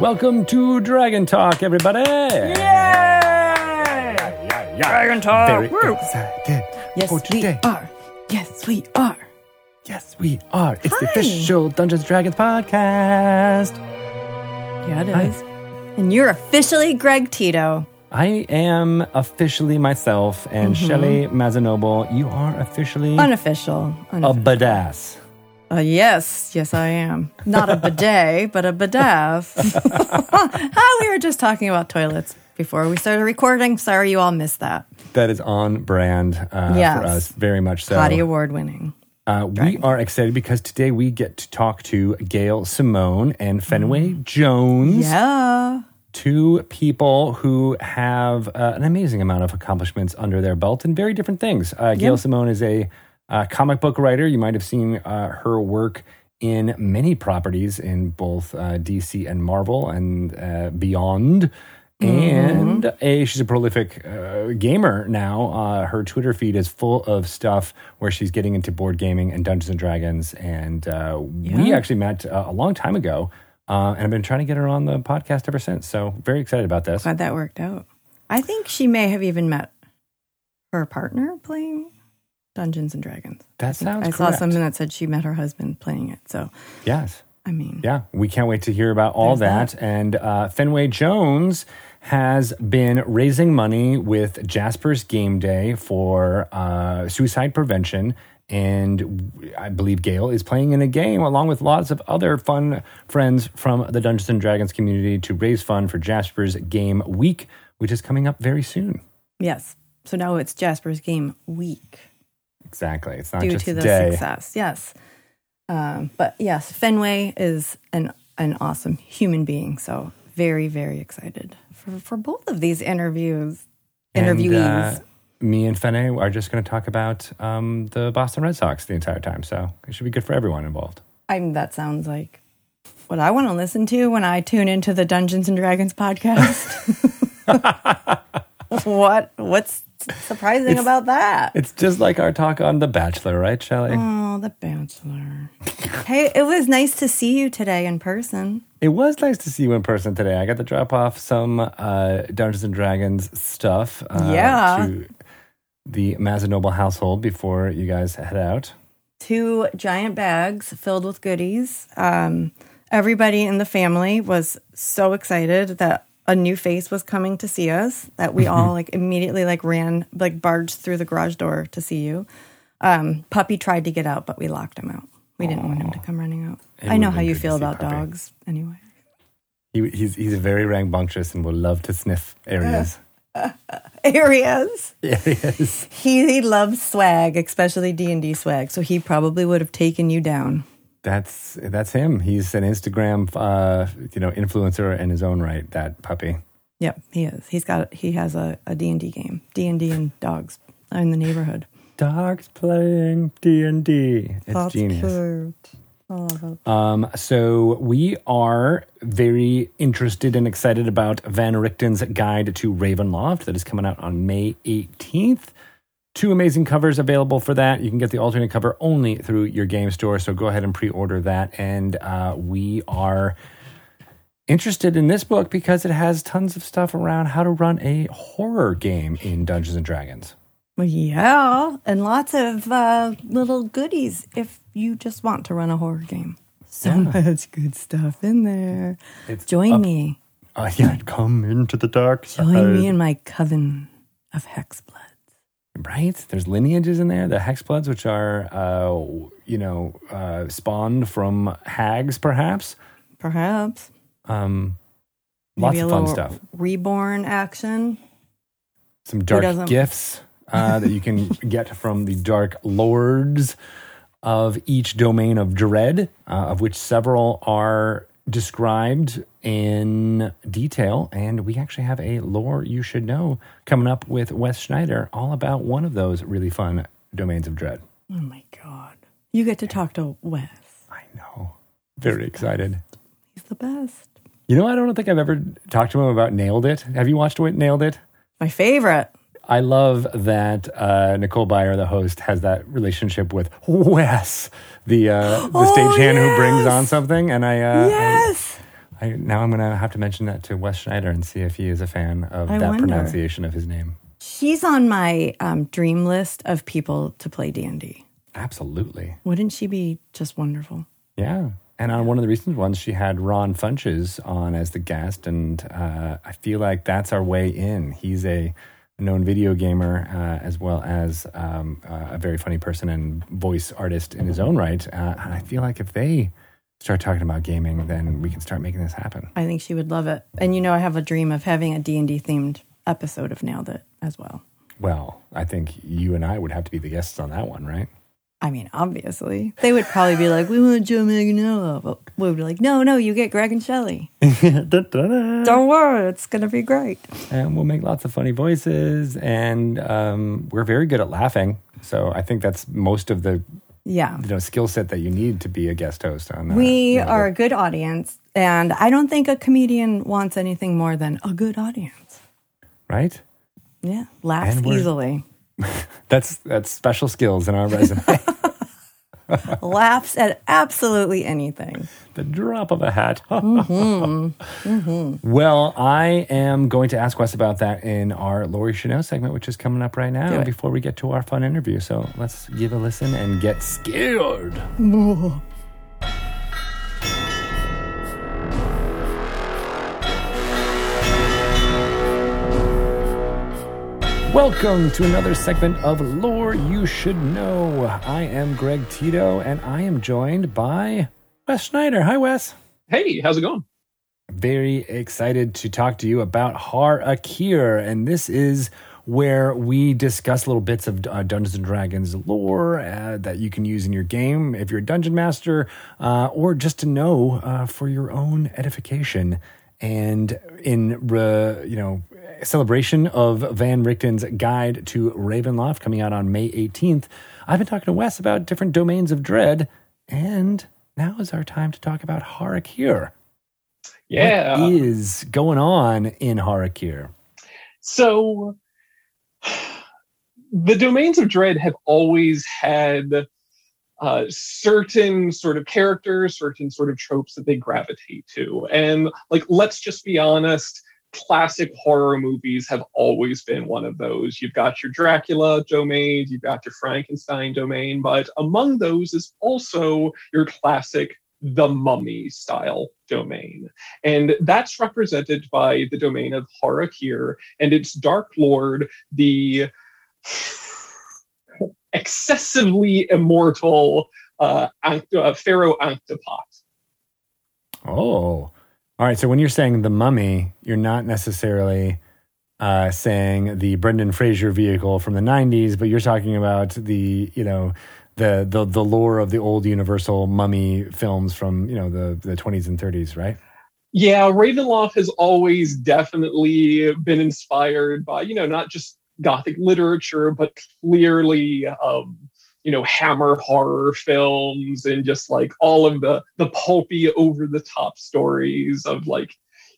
Welcome to Dragon Talk, everybody. Yay! Yeah, Dragon Talk. Very Woo. excited Yes, for we are. Yes, we are. Yes, we are. It's the official Dungeons and Dragons podcast. Yeah, it Hi. is. And you're officially Greg Tito. I am officially myself, and Mm-hmm. Shelly Mazzanoble, you are officially Unofficial. a Unofficial. badass. Uh, yes, yes, I am. Not a bidet, but a badass. ah, we were just talking about toilets before we started recording. Sorry you all missed that. That is on brand uh, Yes. for us, very much so. Potty award winning. Uh, we are excited because today we get to talk to Gail Simone and Fenway Jones. Yeah. two people who have uh, an amazing amount of accomplishments under their belt and very different things. Uh, Gail Yep. Simone is a uh, comic book writer. You might have seen uh, her work in many properties in both uh, DC and Marvel and uh, beyond. And a, she's a prolific uh, gamer now. Uh, her Twitter feed is full of stuff where she's getting into board gaming and Dungeons and Dragons. And uh, we actually met uh, a long time ago. Uh, and I've been trying to get her on the podcast ever since. So very excited about this. Glad that worked out. I think she may have even met her partner playing Dungeons and Dragons. That sounds I saw correct. something that said she met her husband playing it. So, Yes. I mean, Yeah. We can't wait to hear about all There's that. And uh, Fenway Jones has been raising money with Jasper's Game Day for uh, suicide prevention. And I believe Gail is playing in a game along with lots of other fun friends from the Dungeons and Dragons community to raise fund for Jasper's Game Week, which is coming up very soon. yes. So now it's Jasper's game week. Exactly. It's not due just to the day. success. Yes. Um, but yes, Fenway is an an awesome human being. So very very excited for for both of these interviews. And, uh, me and Fene are just going to talk about um, the Boston Red Sox the entire time. So it should be good for everyone involved. I mean, that sounds like what I want to listen to when I tune into the Dungeons and Dragons podcast. what what's surprising It's- about that? It's just like our talk on The Bachelor, right, Shelly? Oh, The Bachelor. hey, it was nice to see you today in person. It was nice to see you in person today. I got to drop off some uh, Dungeons and Dragons stuff uh, Yeah. to the Mazzanoble household before you guys head out. two giant bags filled with goodies. Um, everybody in the family was so excited that a new face was coming to see us that we all like immediately like ran like barged through the garage door to see you. Um, puppy tried to get out, but we locked him out. We didn't want him to come running out. It I know how you feel about Puppy. dogs anyway. He, he's, he's very rambunctious and will love to sniff areas. Areas. areas. He, he loves swag, especially D and D swag. So he probably would have taken you down. That's that's him. He's an Instagram, uh, you know, influencer in his own right. That puppy. Yep, he is. He's got he has a a D and D game, D and D and dogs in the neighborhood. Dogs playing D and D. It's That's genius. cute. I. Um, so we are very interested and excited about Van Richten's Guide to Ravenloft that is coming out on May 18th. Two amazing covers available for that. You can get the alternate cover only through your game store. So go ahead and pre-order that. And uh, we are interested in this book because it has tons of stuff around how to run a horror game in Dungeons and Dragons. Yeah, and lots of uh, little goodies if you just want to run a horror game. So much good stuff in there. It's Join up- me. Uh, yeah, come into the dark side. Join me in my coven of hexbloods. Right? There's lineages in there. The hexbloods, which are, uh, you know, uh, spawned from hags, perhaps. Perhaps Um, lots maybe of fun stuff. reborn action. Some dark gifts uh, that you can get from the dark lords of each domain of dread, uh, of which several are described in detail. And we actually have a lore you should know coming up with Wes Schneider, all about one of those really fun domains of dread. Oh my god! You get to talk to Wes. I know. Very excited. He's the best. You know, I don't think I've ever talked to him about Nailed It. Have you watched Nailed It? My favorite. I love that uh, Nicole Byer, the host, has that relationship with Wes, the uh, the Oh, stagehand who brings on something, and I, uh, yes. I I, now I'm going to have to mention that to Wes Schneider and see if he is a fan of I that wonder. pronunciation of his name. She's on my um, dream list of people to play D&D. Absolutely. Wouldn't she be just wonderful? Yeah. And on one of the recent ones, she had Ron Funches on as the guest. And uh, I feel like that's our way in. He's a known video gamer uh, as well as um, uh, a very funny person and voice artist in his own right. Uh, and I feel like if they start talking about gaming, then we can start making this happen. I think she would love it. And you know, I have a dream of having a D&D themed episode of Nailed It as well. Well, I think you and I would have to be the guests on that one, right? I mean, obviously. They would probably be like, we want Joe Manganiello. But we would be like, no, no, you get Greg and Shelly. Don't worry, it's going to be great. and we'll make lots of funny voices and um, we're very good at laughing so i think that's most of the Yeah. you know skill set that you need to be a guest host on uh, We are a good audience. And I don't think a comedian wants anything more than a good audience. right Yeah. Laughs easily. that's that's special skills in our resume Laughs at absolutely anything. the drop of a hat. Mm-hmm. well i am going to ask wes about that in our Lore You Should Know segment which is coming up right now before we get to our fun interview. So let's give a listen and get scared Welcome to another segment of Lore You Should Know. I am Greg Tito, and I am joined by Wes Schneider. Hi, Wes. Hey, how's it going? Very excited to talk to you about Har'Akir, and this is where we discuss little bits of uh, Dungeons and Dragons lore uh, that you can use in your game if you're a dungeon master, uh, or just to know uh, for your own edification. And in re, you know celebration of Van Richten's Guide to Ravenloft coming out on May 18th, I've been talking to Wes about different domains of dread, and now is our time to talk about Har'Akir. Yeah. What is going on in Har'Akir? So the domains of dread have always had uh, certain sort of characters, certain sort of tropes that they gravitate to. And like, let's just be honest, classic horror movies have always been one of those. You've got your Dracula domain, you've got your Frankenstein domain, but among those is also your classic the mummy style domain. And that's represented by the domain of Har'Akir and its Dark Lord, the excessively immortal uh, uh, Pharaoh Ankhtepot. Oh, all right. So when you're saying the mummy, you're not necessarily uh, saying the Brendan Fraser vehicle from the '90s, but you're talking about the you know the the the lore of the old Universal mummy films from you know the the 20s and 30s, right? Yeah, Ravenloft has always definitely been inspired by, you know, not just Gothic literature, but clearly, um, you know, Hammer horror films and just like all of the the pulpy, over the top stories of like,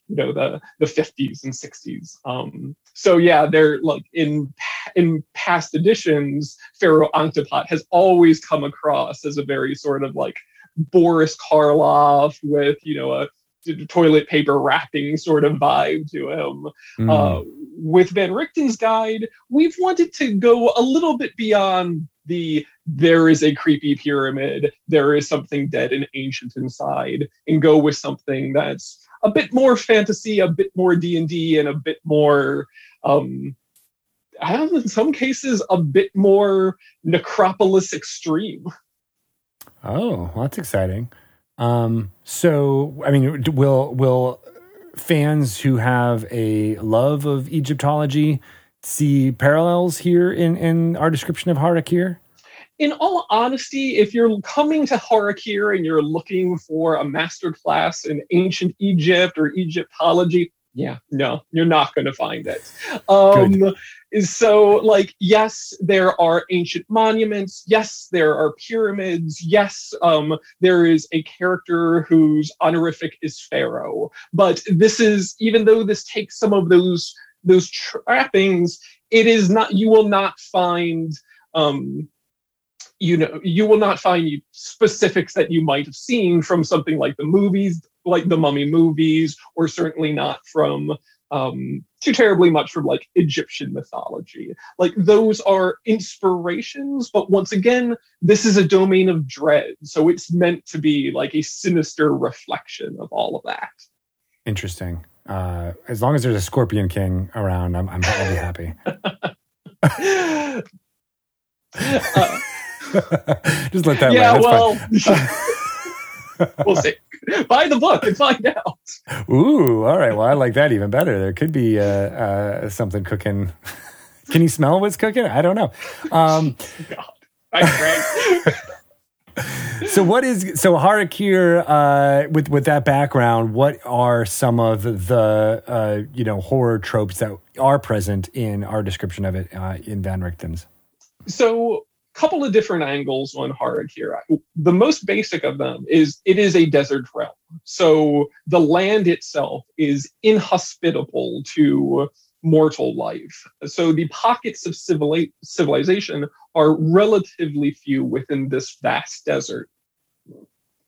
you know, the the 50s and 60s. Um, so yeah, they're like in in past editions, Pharaoh Ankhtepot has always come across as a very sort of like Boris Karloff with, you know, a toilet paper wrapping sort of vibe to him. Mm. Uh, with Van Richten's guide, we've wanted to go a little bit beyond the there is a creepy pyramid, there is something dead and ancient inside, and go with something that's a bit more fantasy, a bit more D and D, and a bit more. Um, I don't know, in some cases, a bit more Necropolis extreme. Oh, that's exciting. Um, so, I mean, will will fans who have a love of Egyptology see parallels here in in our description of Har'Akir? In all honesty, if you're coming to Har'Akir and you're looking for a master class in ancient Egypt or Egyptology, yeah, no, you're not going to find it. Um, so, like, yes, there are ancient monuments. Yes, there are pyramids. Yes, um, there is a character whose honorific is Pharaoh. But this is, even though this takes some of those those trappings, it is not. You will not find. Um, you know you will not find specifics that you might have seen from something like the movies like the Mummy movies, or certainly not from um, too terribly much from like Egyptian mythology. Like those are inspirations, but once again, this is a domain of dread, so it's meant to be like a sinister reflection of all of that. Interesting. Uh, as long as there's a Scorpion King around, I'm, I'm I'll be happy. uh, Just let that. Yeah, well, we'll see. Buy the book and find out. Ooh, all right. Well, I like that even better. There could be uh, uh, something cooking. Can you smell what's cooking? I don't know. Um, God, I so what is so Har'Akir uh, with with that background? What are some of the uh, you know horror tropes that are present in our description of it uh, in Van Richten's? So couple of different angles on Har'Akir. The most basic of them is it is a desert realm. So the land itself is inhospitable to mortal life. So the pockets of civili- civilization are relatively few within this vast desert.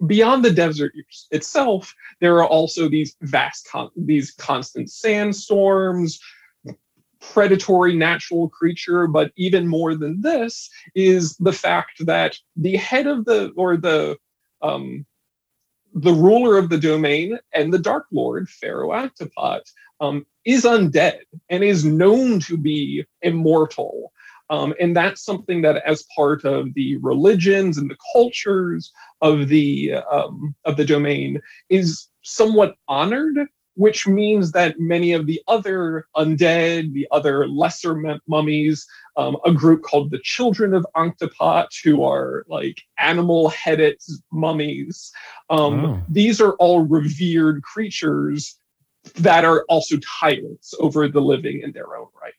Beyond the desert itself, there are also these vast, con- these constant sandstorms, predatory natural creature, but even more than this is the fact that the head of the or the um, the ruler of the domain and the Dark Lord, Pharaoh Ankhtepot, um, is undead and is known to be immortal. Um, and that's something that, as part of the religions and the cultures of the um, of the domain, is somewhat honored which means that many of the other undead, the other lesser mummies, um, a group called the Children of Ankhtepot, who are like animal headed mummies, um, oh. these are all revered creatures that are also tyrants over the living in their own right.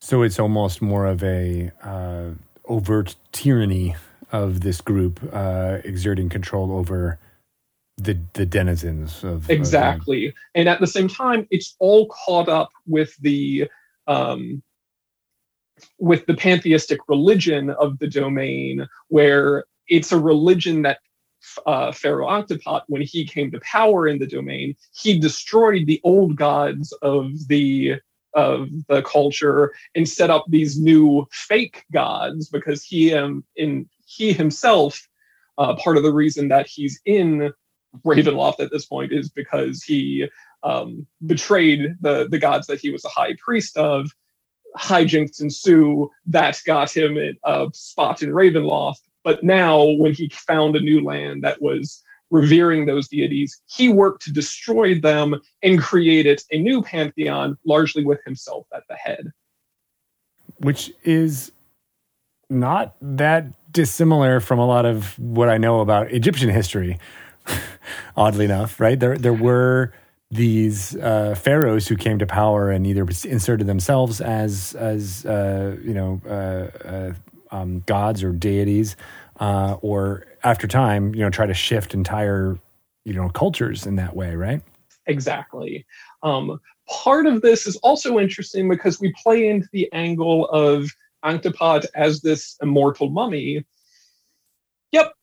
So it's almost more of a uh, overt tyranny of this group uh, exerting control over the the denizens of exactly, and at the same time, it's all caught up with the um, with the pantheistic religion of the domain, where it's a religion that uh, Pharaoh Ankhtepot, when he came to power in the domain, he destroyed the old gods of the of the culture and set up these new fake gods because he um, in he himself uh, part of the reason that he's in Ravenloft at this point is because he um, betrayed the the gods that he was a high priest of. Hijinks ensue that got him a spot in Ravenloft. But now, when he found a new land that was revering those deities, he worked to destroy them and created a new pantheon, largely with himself at the head. Which is not that dissimilar from a lot of what I know about Egyptian history, oddly enough, right? There there were these uh, pharaohs who came to power and either inserted themselves as as uh, you know uh, uh um, gods or deities, uh, or after time, you know, try to shift entire you know cultures in that way, right? Exactly. Um, part of this is also interesting because we play into the angle of Ankhtepot as this immortal mummy.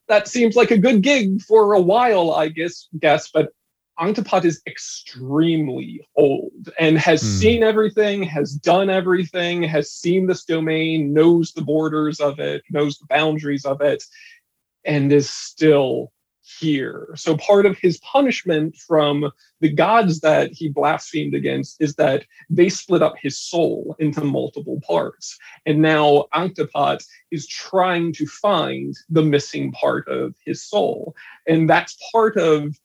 That seems like a good gig for a while, I guess. Guess, but Ankhtepot is extremely old and has hmm. seen everything, has done everything, has seen this domain, knows the borders of it, knows the boundaries of it, and is still here. So part of his punishment from the gods that he blasphemed against is that they split up his soul into multiple parts. And now Ankhtepot is trying to find the missing part of his soul. And that's part of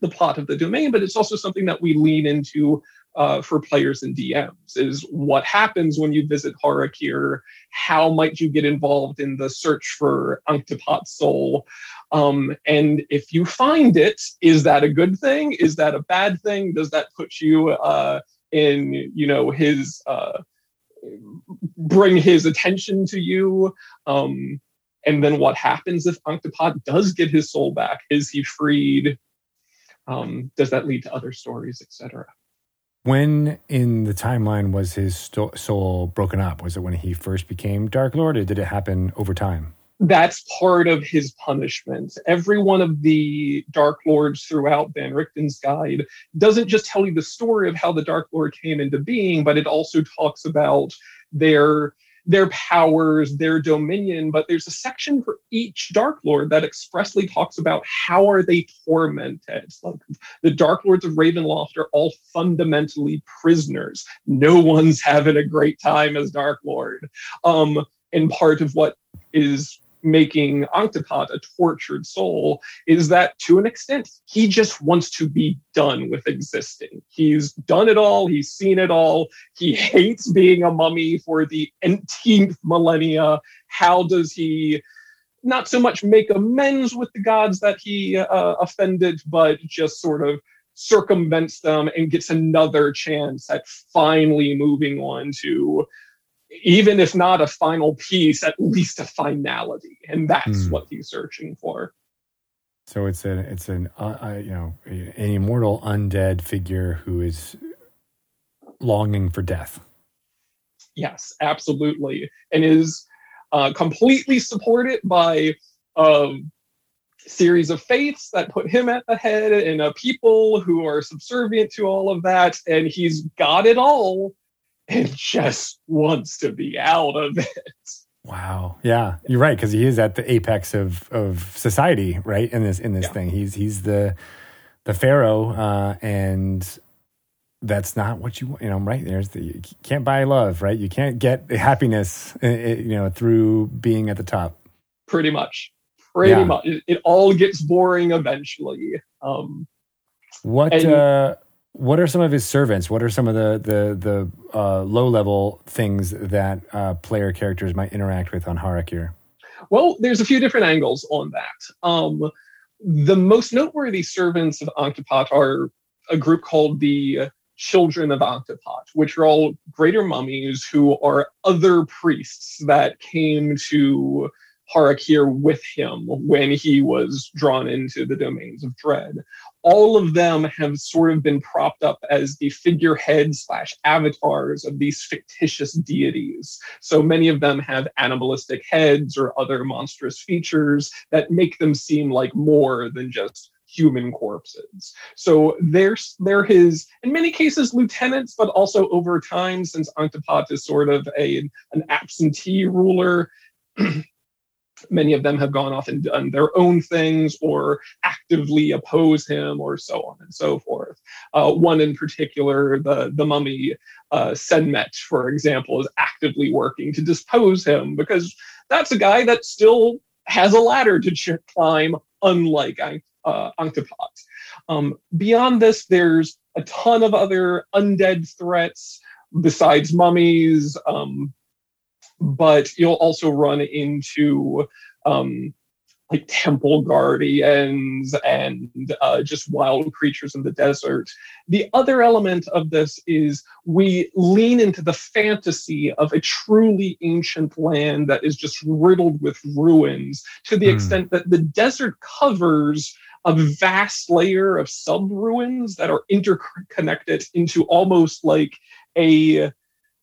the plot of the domain, but it's also something that we lean into uh, for players and DMs is what happens when you visit Har'Akir? How might you get involved in the search for Ankhtepot's soul? Um, and if you find it, is that a good thing? Is that a bad thing? Does that put you uh, in, you know, his uh, bring his attention to you? Um, and then what happens if Ankhtepot does get his soul back? Is he freed? Um, does that lead to other stories, etc.? When in the timeline was his sto- soul broken up? Was it when he first became Dark Lord, or did it happen over time? That's part of his punishment. Every one of the Dark Lords throughout Van Richten's guide doesn't just tell you the story of how the Dark Lord came into being, but it also talks about their their powers, their dominion, but there's a section for each Dark Lord that expressly talks about how are they tormented. Like the Dark Lords of Ravenloft are all fundamentally prisoners. No one's having a great time as Dark Lord. Um, and part of what is making Ankhtepot a tortured soul is that to an extent he just wants to be done with existing. He's done it all, he's seen it all. He hates being a mummy for the 18th millennia. How does he not so much make amends with the gods that he uh, offended, but just sort of circumvents them and gets another chance at finally moving on to even if not a final piece, at least a finality, and that's mm. what he's searching for. So it's an it's an uh, uh, you know an immortal undead figure who is longing for death. Yes, absolutely, and is uh, completely supported by a series of faiths that put him at the head, and a people who are subservient to all of that, and he's got it all and just wants to be out of it. Wow. Yeah, you're right because he is at the apex of of society, right? In this in this yeah. thing, he's he's the the pharaoh, uh, and that's not what you want. You know, right? There's the you can't buy love, right? You can't get happiness, uh, uh, you know, through being at the top. Pretty much. Pretty yeah. much. It, it, all gets boring eventually. Um, what? And, uh, what are some of his servants? What are some of the the the uh, low level things that uh, player characters might interact with on Har'Akir? Well, there's a few different angles on that. Um, the most noteworthy servants of Ankhtepot are a group called the Children of Ankhtepot, which are all greater mummies who are other priests that came to Har'Akir with him when he was drawn into the domains of dread. All of them have sort of been propped up as the figurehead slash avatars of these fictitious deities. So many of them have animalistic heads or other monstrous features that make them seem like more than just human corpses. So they're they're his in many cases lieutenants, but also over time, since Ankhtepot is sort of a an absentee ruler, Many of them have gone off and done their own things or actively oppose him or so on and so forth. Uh, one in particular, the, the mummy uh, Senmet, for example, is actively working to dispose him because that's a guy that still has a ladder to climb, unlike uh, Ankhtepot. Um, beyond this, there's a ton of other undead threats besides mummies. Um, but you'll also run into um, like temple guardians and uh, just wild creatures in the desert. The other element of this is we lean into the fantasy of a truly ancient land that is just riddled with ruins to the mm. extent that the desert covers a vast layer of sub ruins that are interconnected into almost like a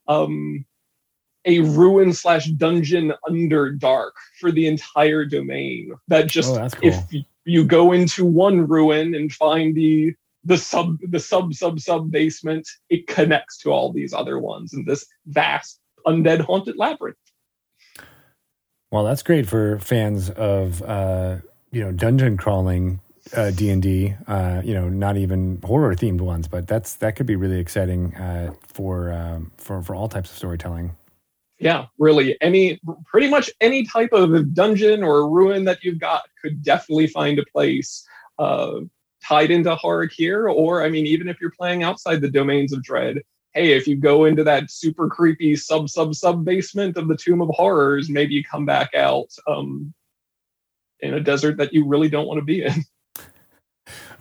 um a ruin slash dungeon under dark for the entire domain. That just oh, cool. if you go into one ruin and find the the sub the sub sub sub basement, it connects to all these other ones in this vast undead haunted labyrinth. Well, that's great for fans of uh, you know dungeon crawling uh, D and D. Uh, you know, not even horror themed ones, but that's that could be really exciting uh, for um, for for all types of storytelling yeah, really, any pretty much any type of dungeon or ruin that you've got could definitely find a place uh, tied into Har'Akir. Or, I mean, even if you're playing outside the domains of dread, hey, if you go into that super creepy sub sub sub basement of the Tomb of Horrors, maybe you come back out um, in a desert that you really don't want to be in.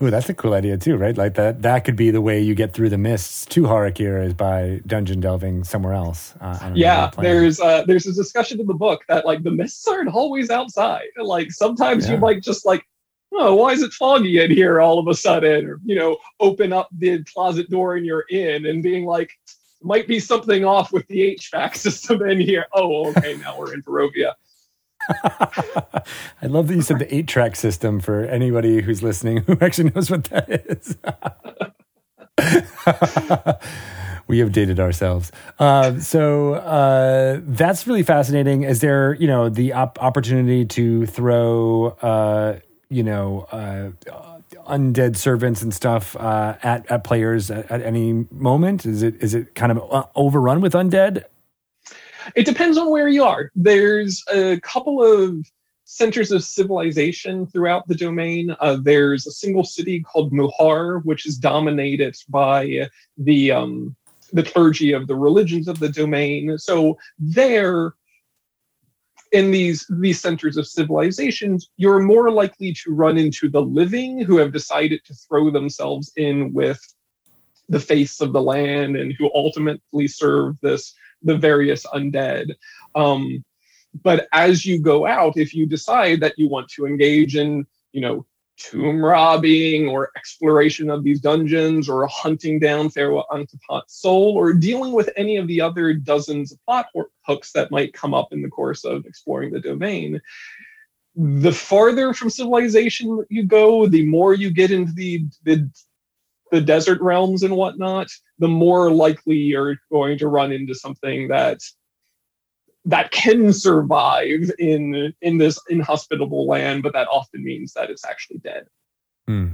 Ooh, that's a cool idea too, right? Like that that could be the way you get through the mists to Har'Akir is by dungeon delving somewhere else. Uh, yeah, there's uh, there's a discussion in the book that like the mists aren't always outside. Like sometimes yeah. you might just like, oh, why is it foggy in here all of a sudden? Or you know, open up the closet door in your inn and being like, might be something off with the HVAC system in here. Oh, okay, now we're in Barovia. I love that you said the eight track system for anybody who's listening who actually knows what that is. we have dated ourselves. Uh, so uh, that's really fascinating. Is there, you know, the op- opportunity to throw, uh, you know, uh, undead servants and stuff uh, at at players at, at, any moment? Is it is it kind of uh, overrun with undead? It depends on where you are. There's a couple of centers of civilization throughout the domain. Uh, there's a single city called Muhar, which is dominated by the um, the clergy of the religions of the domain. So there, in these these centers of civilizations, you're more likely to run into the living who have decided to throw themselves in with the face of the land and who ultimately serve this the various undead. Um, but as you go out, if you decide that you want to engage in, you know, tomb robbing or exploration of these dungeons or hunting down Pharaoh Ankhtepot's soul or dealing with any of the other dozens of plot hooks that might come up in the course of exploring the domain. The farther from civilization you go, the more you get into the, the the desert realms and whatnot, the more likely you're going to run into something that that can survive in in this inhospitable land, but that often means that it's actually dead. Hmm.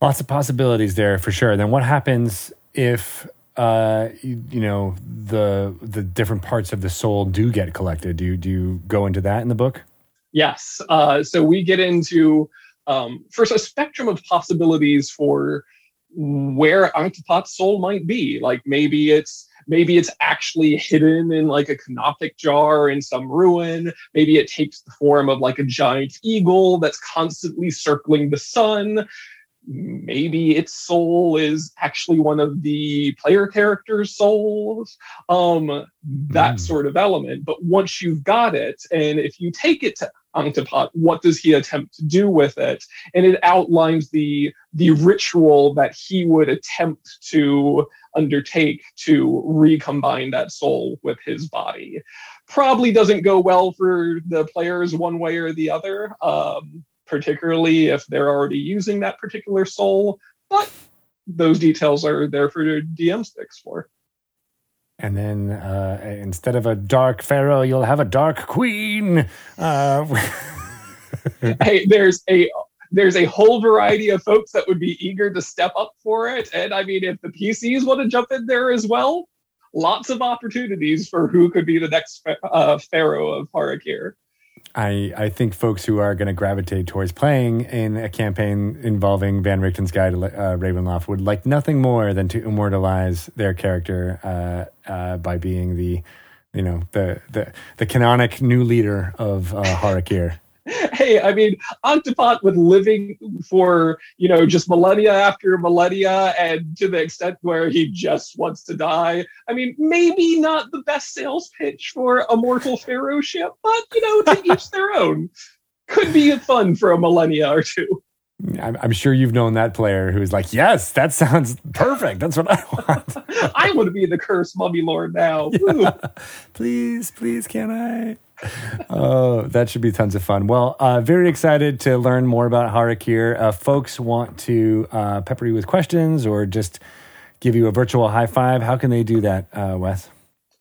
Lots of possibilities there for sure. Then what happens if uh, you, you, know the the different parts of the soul do get collected? Do you do you go into that in the book? Yes. Uh, so we get into um, first a spectrum of possibilities for where Ankhtepot's soul might be. Like maybe it's maybe it's actually hidden in like a canopic jar in some ruin. Maybe it takes the form of like a giant eagle that's constantly circling the sun. Maybe its soul is actually one of the player character's souls. Um, that mm. sort of element. But once you've got it, and if you take it to Ankhtepot, what does he attempt to do with it? And it outlines the the ritual that he would attempt to undertake to recombine that soul with his body. Probably doesn't go well for the players one way or the other, um, particularly if they're already using that particular soul. But those details are there for DMs to explore. And then uh, instead of a dark pharaoh, you'll have a dark queen. Uh, hey, there's a there's a whole variety of folks that would be eager to step up for it. And I mean, if the PCs want to jump in there as well, lots of opportunities for who could be the next uh, pharaoh of Har'Akir. I, I think folks who are going to gravitate towards playing in a campaign involving Van Richten's Guide to uh, Ravenloft would like nothing more than to immortalize their character uh, uh, by being the, you know, the the the canonic new leader of uh, Har'Akir. hey, I mean, Ankhtepot with living for, you know, just millennia after millennia and to the extent where he just wants to die. I mean, maybe not the best sales pitch for a mortal pharaoh ship, but, you know, to each their own. Could be fun for a millennia or two. I'm, I'm, sure you've known that player who's like, yes, that sounds perfect. That's what I want. I want to be the cursed mummy lord now. Yeah. Please, please, can I? oh, that should be tons of fun. Well, uh, very excited to learn more about Har'Akir. Uh, folks want to uh, pepper you with questions or just give you a virtual high five. How can they do that, uh, Wes?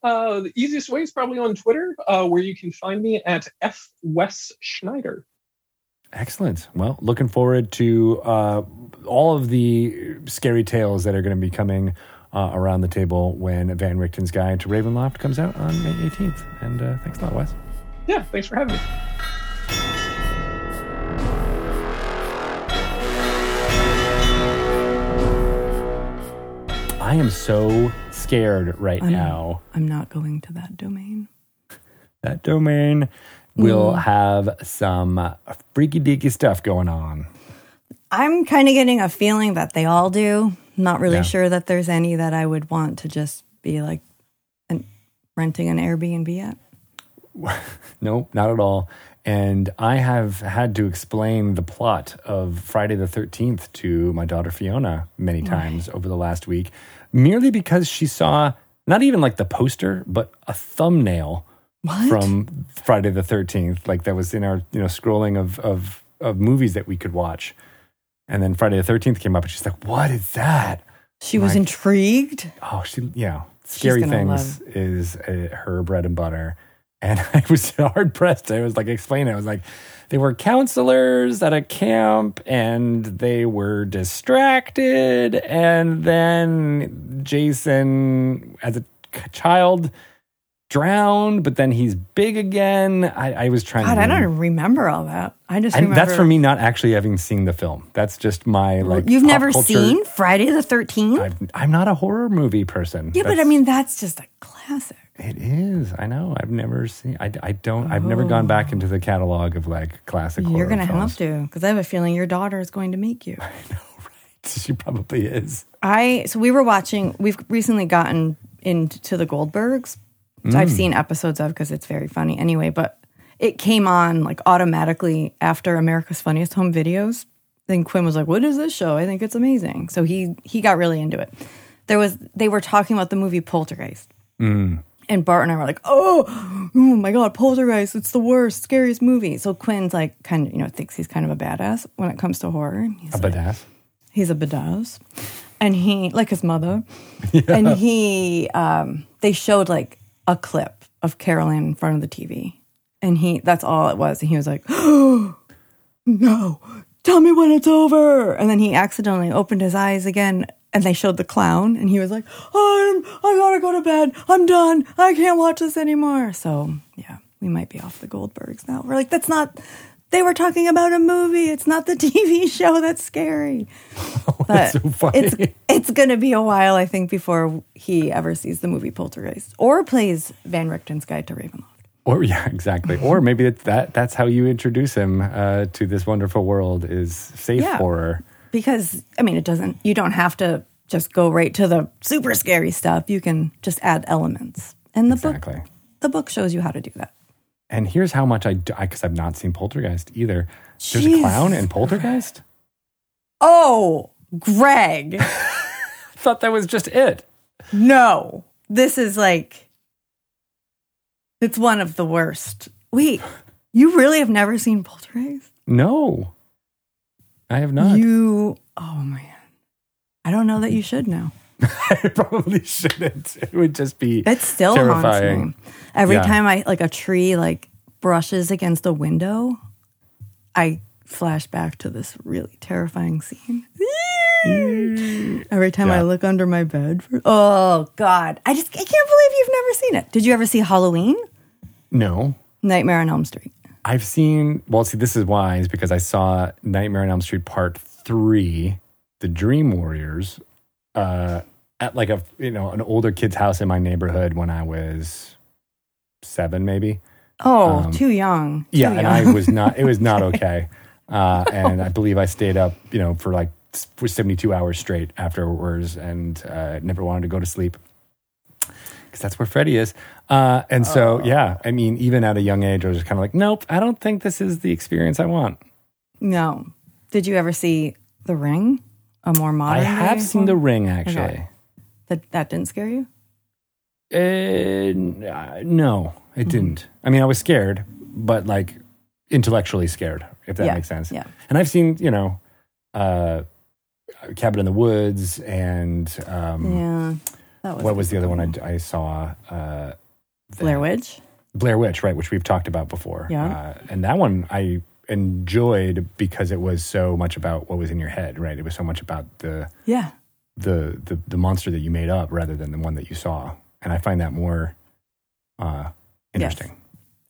Uh, the easiest way is probably on Twitter, uh, where you can find me at F Wes Schneider. Excellent. Well, looking forward to all of the scary tales that are going to be coming uh, around the table when Van Richten's Guide to Ravenloft comes out on May 18th. And uh, thanks a lot, Wes. Yeah, thanks for having me. I am so scared right I'm, now. I'm not going to that domain. That domain will mm. have some freaky deaky stuff going on. I'm kind of getting a feeling that they all do. Not really yeah. sure that there's any that I would want to just be like an, renting an Airbnb at. no, not at all. And I have had to explain the plot of Friday the 13th to my daughter Fiona many times right. over the last week, merely because she saw not even like the poster, but a thumbnail What? from Friday the Thirteenth. Like that was in our you know scrolling of of of movies that we could watch, and then Friday the Thirteenth came up, and she's like, "What is that?" she was Like- intrigued. Oh, she yeah. Scary things is uh, her bread and butter, and I was hard pressed. I was like explaining. I was like, they were counselors at a camp, and they were distracted, and then Jason, as a child, drowned, but then he's big again. I, I was trying. God, to I don't even remember all that. I just And remember. that's for me not actually having seen the film. That's just my like. You've never culture- seen Friday the Thirteenth? I'm, I'm not a horror movie person. Yeah, but I mean that's just a classic. It is. I know. I've never seen. I, I don't. I've never gone back into the catalog of like classic. Oh. You're gonna films. have to because I have a feeling your daughter is going to make you. I know, right? She probably is. I so we were watching. We've recently gotten into the Goldbergs. Which I've seen episodes of because it's very funny. Anyway, but it came on like automatically after America's Funniest Home Videos. Then Quinn was like, "What is this show? I think it's amazing." So he he got really into it. There was they were talking about the movie Poltergeist. And Bart and I were like, oh, oh my God, Poltergeist, it's the worst, scariest movie. So Quinn's like, kind of, you know, thinks he's kind of a badass when it comes to horror. He's A like, badass. he's a badass and he like his mother and he um they showed like a clip of Carol Anne in front of the tv and he that's all it was. And he was like oh no tell me when it's over. And then he accidentally opened his eyes again and they showed the clown. And he was like i'm i gotta go to bed. I'm done. I can't watch this anymore. So yeah we might be off the goldbergs now. We're like that's not they were talking about a movie it's not the tv show that's scary but That's so funny. it's it's gonna be a while, I think, before he ever sees the movie Poltergeist or plays Van Richten's Guide to Ravenloft. Or yeah, exactly. or maybe that. That's how you introduce him uh, to this wonderful world is safe Yeah. horror. Because I mean, it doesn't. You don't have to just go right to the super scary stuff. You can just add elements, and the Exactly. book the book shows you how to do that. And here's how much I do, because I've not seen Poltergeist either. There's a clown in Poltergeist. Oh, Greg, thought that was just it. no, this is like it's one of the worst. Wait, you really have never seen Poltergeist? No, I have not. You, oh man, I don't know that you should now. I probably shouldn't. It would just be It still haunts terrifying. me. Every Yeah. time I like a tree like brushes against a window, I flash back to this really terrifying scene. Every time I look under my bed, for, oh god, I just I can't believe you've never seen it. Did you ever see Halloween? No, Nightmare on Elm Street. I've seen. Well, see, this is why is because I saw Nightmare on Elm Street Part Three, The Dream Warriors, uh, at like a you know an older kid's house in my neighborhood when I was seven, maybe. Oh, Um, too young. Too Yeah, and. I was not. It was not okay. Uh, and I believe I stayed up, you know, for like for seventy two hours straight afterwards, and uh, never wanted to go to sleep because that's where Freddy is. Uh, and so, yeah, I mean, even at a young age, I was just kind of like, nope, I don't think this is the experience I want. no. Did you ever see The Ring? A more modern. I have seen The? Ring actually. That that didn't scare you. Uh, no, it didn't. I mean, I was scared, but like intellectually scared, if that Yeah, makes sense. yeah. And I've seen, you know, uh, Cabin in the Woods and um, Yeah, that was what was the other one I, I saw? Uh, Blair Witch. Blair Witch, right, which we've talked about before. Yeah. Uh, and that one I enjoyed because it was so much about what was in your head, right? It was so much about the Yeah, the the, the monster that you made up rather than the one that you saw. And I find that more uh, interesting.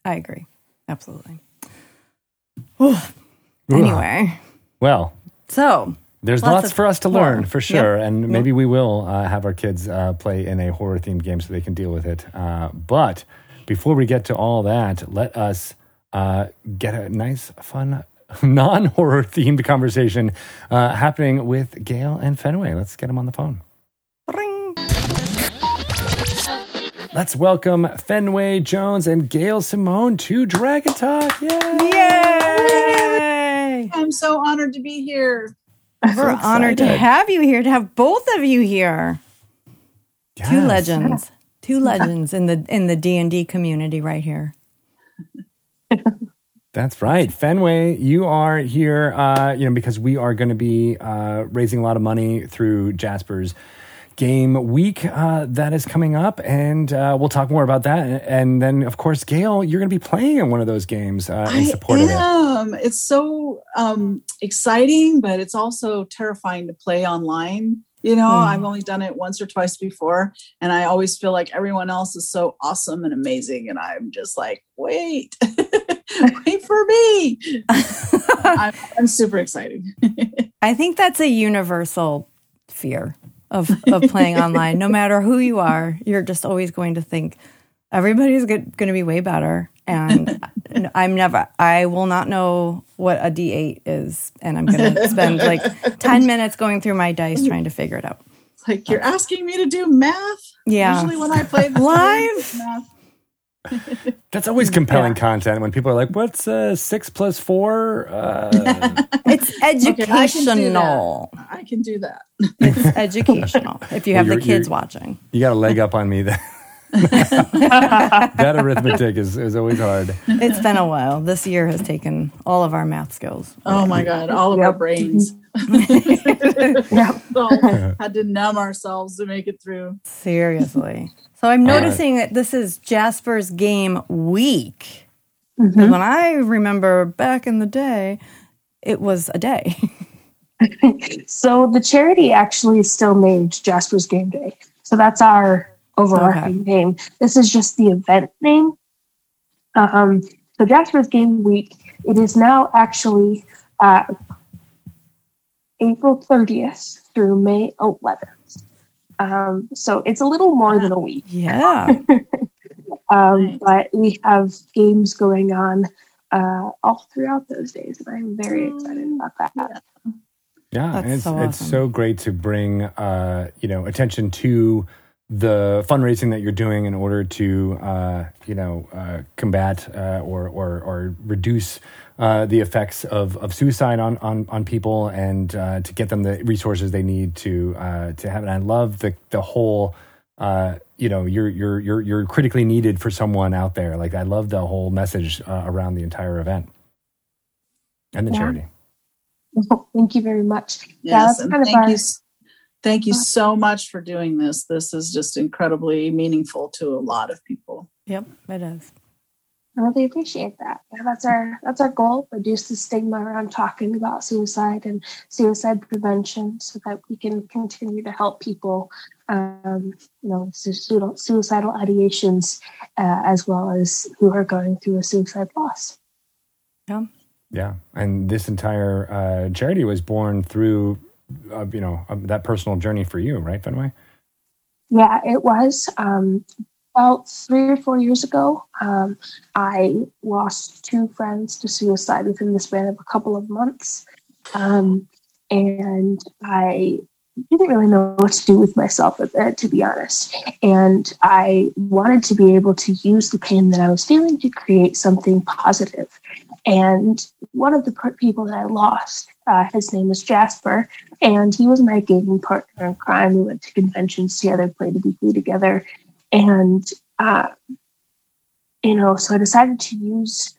I agree. Absolutely. Anyway, Well, so there's Lots lots, for us to horror. learn for Yep. sure. And maybe we will uh, have our kids uh, play in a horror themed game so they can deal with it. Uh, but before we get to all that, let us uh, get a nice, fun, non horror themed conversation uh, happening with Gail and Fenway. Let's get them on the phone. ring. Let's welcome Fenway Jones and Gail Simone to Dragon Talk. Yay! Yay! I'm so honored to be here. We're honored to have you here, to have both of you here. Two legends. Two legends in the in the D and D community right here. That's right. Fenway, you are here, uh, you know, because we are going to be uh, raising a lot of money through Jasper's game week uh, that is coming up. And uh, we'll talk more about that. And then, of course, Gail, you're going to be playing in one of those games uh, in support I of it. am. It's so um, exciting, but it's also terrifying to play online. You know, Mm. I've only done it once or twice before, and I always feel like everyone else is so awesome and amazing, and I'm just like, wait, wait for me. I'm, I'm super excited. I think that's a universal fear of of playing online. No matter who you are, you're just always going to think everybody's going to be way better. And I'm never, I will not know what a D8 is. And I'm going to spend like 10 minutes going through my dice trying to figure it out. It's like you're asking me to do math. Yeah. Usually when I play Live? It's math. That's always compelling content when people are like, what's uh, six plus four? Uh, It's I can do that. educational. I can do that. it's educational if you Well, have the kids watching. you got a leg up on me. That, that arithmetic is, is always hard. It's been a while. This year has taken all of our math skills. Oh my God, all of our brains. Yep. So, had to numb ourselves to make it through. Seriously. So I'm right. noticing that this is Jasper's game week. Mhm. 'Cause When I remember back in the day, it was a day. So the charity actually is still named Jasper's Game Day. So that's our overarching name. This is just the event name. Um, so Jasper's Game Week, it is now actually uh, April 30th through May 11th. Um, so it's a little more than a week. yeah. Um, Nice. But we have games going on uh, all throughout those days, and I'm very excited about that. Yeah, That's it's so it's so great to bring uh, you know attention to the fundraising that you're doing in order to uh, you know uh, combat uh, or, or or reduce uh, the effects of, of suicide on on, on people and uh, to get them the resources they need to uh, to have it. I love the the whole uh, you know you're you're you're you're critically needed for someone out there. Like I love the whole message uh, around the entire event and the Yeah. charity. Thank you very much. Yeah, Yes, that's and kind thank our- you. Thank you so much for doing this. This is just incredibly meaningful to a lot of people. Yep, it is. I really appreciate that. Yeah, that's our that's our goal: reduce the stigma around talking about suicide and suicide prevention, so that we can continue to help people, um, you know, suicidal, suicidal ideations, uh, as well as who are going through a suicide loss. Yeah. Yeah, and this entire uh, charity was born through, uh, you know, um, that personal journey for you, right, Fenway? Yeah, it was. Um, about three or four years ago, um, I lost two friends to suicide within the span of a couple of months. Um, and I didn't really know what to do with myself, uh, to be honest. And I wanted to be able to use the pain that I was feeling to create something positive. And one of the people that I lost, uh, his name was Jasper, and he was my gaming partner in crime. We went to conventions together, played a weekly together, and uh, you know, so I decided to use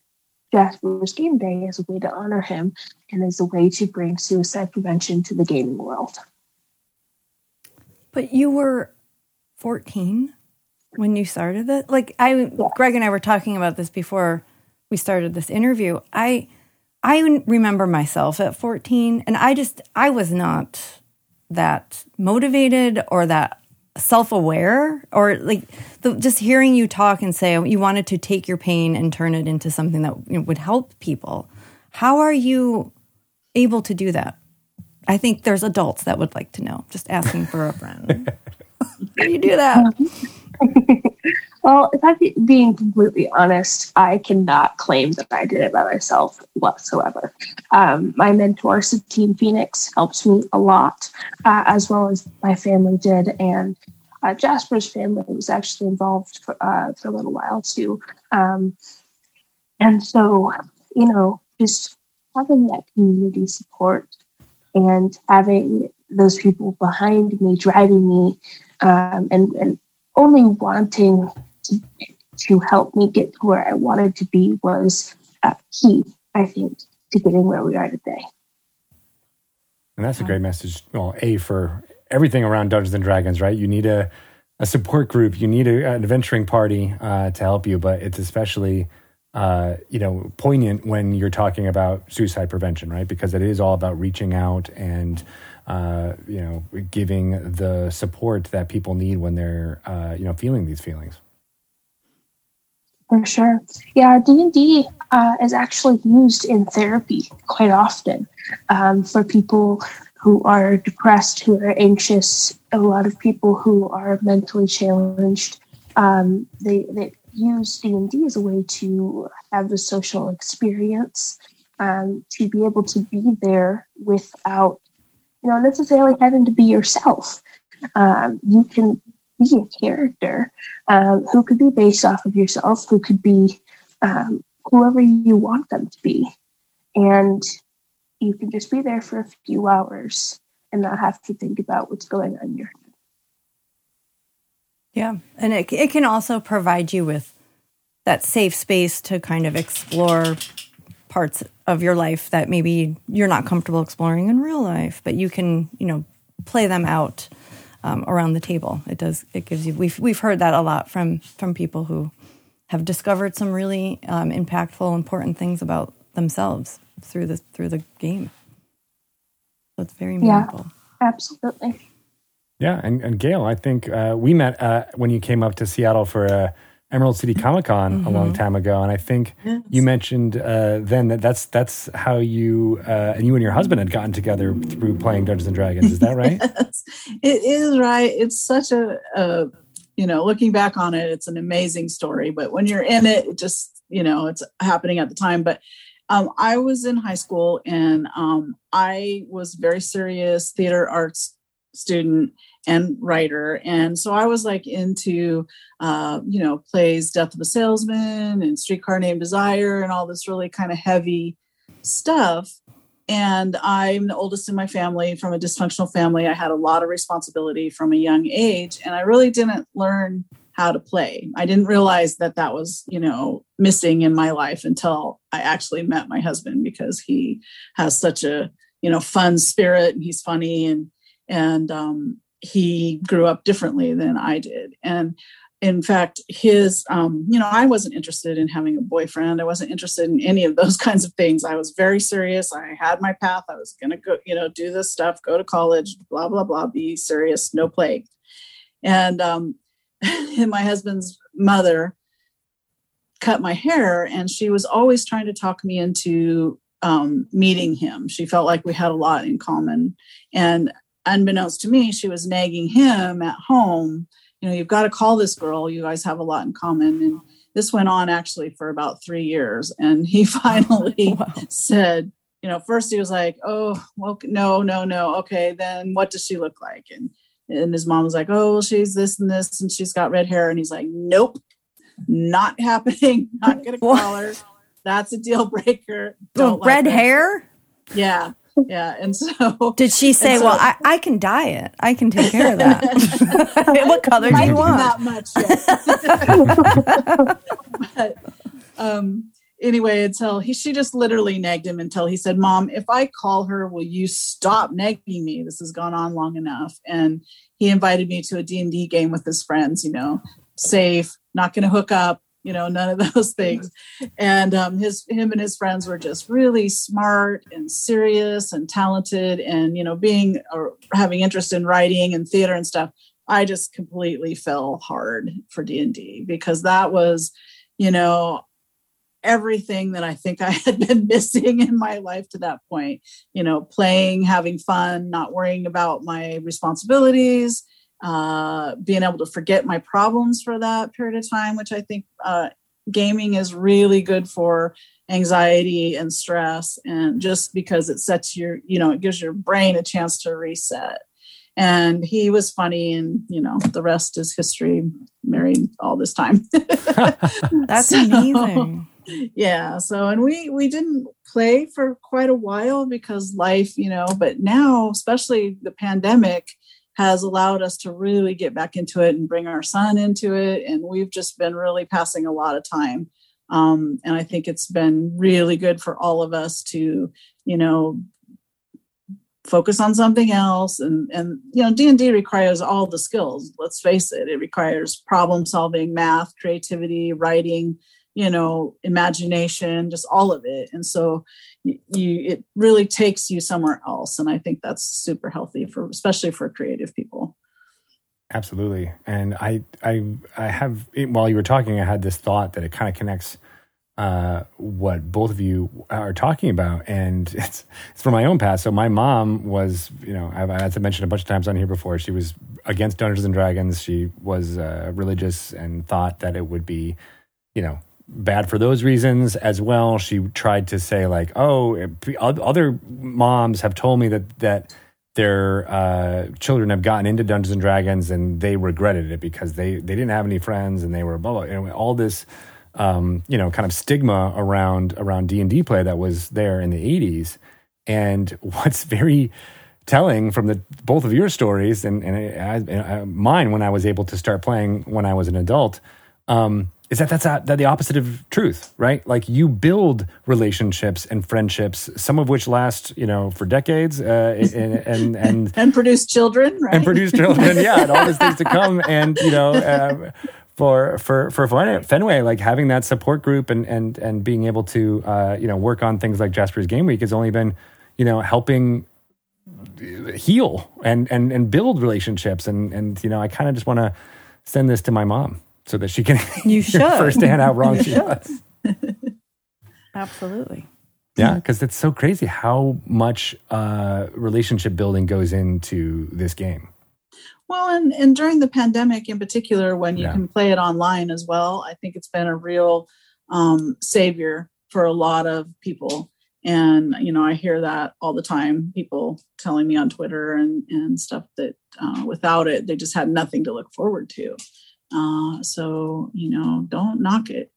Jasper's Game Day as a way to honor him and as a way to bring suicide prevention to the gaming world. But you were 14 when you started it. Like I, Greg and I were talking about this before we started this interview. I, I remember myself at 14, and I just I was not that motivated or that self-aware or like the, just hearing you talk and say you wanted to take your pain and turn it into something that you know, would help people. How are you able to do that? I think there's adults that would like to know. Just asking for a friend. How do you do that? Well, if I'm be- being completely honest, I cannot claim that I did it by myself whatsoever. Um, my mentor, Satine Phoenix, helps me a lot, uh, as well as my family did. And uh, Jasper's family was actually involved for, uh, for a little while too. Um, and so, you know, just having that community support and having those people behind me, driving me, um, and, and only wanting to, help me get to where I wanted to be was uh, key, I think, to getting where we are today. And that's a great message. Well, A, for everything around Dungeons and Dragons, right? You need a, a support group, you need a, an adventuring party uh, to help you, but it's especially. Uh, you know, poignant when you're talking about suicide prevention, right? Because it is all about reaching out and uh, you know, giving the support that people need when they're, uh, you know, feeling these feelings. For sure, yeah. D and D uh, is actually used in therapy quite often um, for people who are depressed, who are anxious. A lot of people who are mentally challenged. Um, they they use D and D as a way to have the social experience, um, to be able to be there without you know necessarily having to be yourself. Um, you can be a character um, who could be based off of yourself, who could be um, whoever you want them to be, and you can just be there for a few hours and not have to think about what's going on in your head. Yeah, and it it can also provide you with that safe space to kind of explore parts of your life that maybe you're not comfortable exploring in real life, but you can, you know, play them out um, around the table. It does. It gives you. We've we've heard that a lot from from people who have discovered some really um, impactful, important things about themselves through the through the game. So it's very meaningful. Yeah, absolutely. Yeah, and, and Gail, I think uh, we met uh, when you came up to Seattle for a Emerald City Comic Con mm-hmm. a long mm-hmm. time ago, and I think yes. you mentioned uh, then that that's that's how you uh, and you and your husband had gotten together through playing Dungeons and Dragons. Is that right? yes, it is right. It's such a, a, you know, looking back on it, it's an amazing story. But when you're in it, it just you know, it's happening at the time. But um, I was in high school and um, I was very serious theater arts student and writer. And so I was like into, uh, you know, plays Death of a Salesman and Streetcar Named Desire and all this really kind of heavy stuff. And I'm the oldest in my family from a dysfunctional family. I had a lot of responsibility from a young age, and I really didn't learn how to play. I didn't realize that that was, you know, missing in my life until I actually met my husband because he has such a, you know, fun spirit and he's funny and and um, he grew up differently than I did. And in fact, his, um, you know, I wasn't interested in having a boyfriend. I wasn't interested in any of those kinds of things. I was very serious. I had my path. I was going to go, you know, do this stuff, go to college, blah, blah, blah, be serious, no play. And, um, and my husband's mother cut my hair and she was always trying to talk me into um, meeting him. She felt like we had a lot in common. And unbeknownst to me, she was nagging him at home. You know, you've got to call this girl. You guys have a lot in common. And this went on actually for about three years. And he oh, finally wow. said, you know, first he was like, oh, well, no, no, no. Okay, then what does she look like? And and his mom was like, oh, well, she's this and this, and she's got red hair. And he's like, nope, not happening. Not gonna call her. That's a deal breaker. Don't red like hair. Yeah yeah and so did she say so, well I, I can dye it. I can take care of that. What color do you want? not much but, um anyway until he she just literally nagged him until he said mom if i call her will you stop nagging me? This has gone on long enough. And he invited me to a d&d game with his friends you know safe not going to hook up you know none of those things. And um, his him and his friends were just really smart and serious and talented and you know being or having interest in writing and theater and stuff i just completely fell hard for d&d because that was you know everything that i think i had been missing in my life to that point you know playing having fun not worrying about my responsibilities uh, being able to forget my problems for that period of time, which I think uh, gaming is really good for anxiety and stress. And just because it sets your, you know, it gives your brain a chance to reset. And he was funny, and you know, the rest is history. Married all this time. That's so, amazing. Yeah. So, and we we didn't play for quite a while because life, you know. But now, especially the pandemic, has allowed us to really get back into it and bring our son into it. And we've just been really passing a lot of time. Um, and I think it's been really good for all of us to, you know, focus on something else and and you know d&d requires all the skills let's face it it requires problem solving math creativity writing you know imagination just all of it. And so you, it really takes you somewhere else. And i think that's super healthy for especially for creative people. Absolutely. And i i i have while you were talking i had this thought that it kind of connects uh, what both of you are talking about, and it's it's from my own past. So my mom was, you know, I've, as I mentioned a bunch of times on here before, she was against Dungeons and Dragons. She was uh, religious and thought that it would be, you know, bad for those reasons as well. She tried to say like, oh, other moms have told me that that their uh, children have gotten into Dungeons and Dragons and they regretted it because they they didn't have any friends and they were blah blah. And all this um, you know, kind of stigma around around D and D play that was there in the '80s. And what's very telling from the both of your stories and, and, uh, mine when I was able to start playing when I was an adult um, is that that's a, that the opposite of truth, right? Like you build relationships and friendships, some of which last, you know, for decades, uh, and, and and and produce children, right? And produce children, yeah, and all these things to come, and you know, uh, for for for Fenway, like having that support group and and and being able to uh, you know work on things like Jasper's Game Week has only been you know helping heal and and and build relationships and and you know I kind of just want to send this to my mom so that she can you should firsthand how wrong she was. Absolutely. Yeah, because it's so crazy how much uh, relationship building goes into this game. Well, and, and during the pandemic in particular, when you yeah. can play it online as well, I think it's been a real um, savior for a lot of people. And, you know, I hear that all the time, people telling me on Twitter and, and stuff that uh, without it, they just had nothing to look forward to. Uh, so, you know, don't knock it.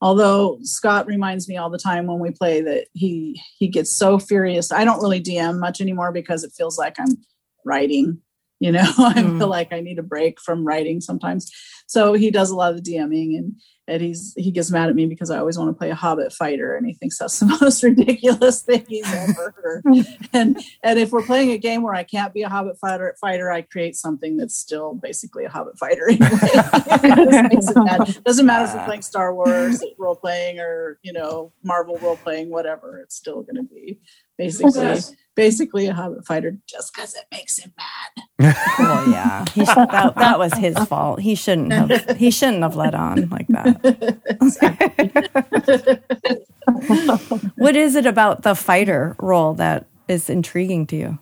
Although Scott reminds me all the time when we play that he he gets so furious. I don't really DM much anymore because it feels like I'm writing you know i mm. feel like i need a break from writing sometimes so he does a lot of the dming and and he's he gets mad at me because I always want to play a Hobbit fighter, and he thinks that's the most ridiculous thing he's ever heard. and and if we're playing a game where I can't be a Hobbit fighter, fighter, I create something that's still basically a Hobbit fighter. Anyway. Doesn't matter if we're ah. playing Star Wars role playing or you know Marvel role playing, whatever. It's still going to be basically basically a Hobbit fighter just because it makes him mad. well, yeah, should, that, that was his fault. He shouldn't have. He shouldn't have let on like that. what is it about the fighter role that is intriguing to you?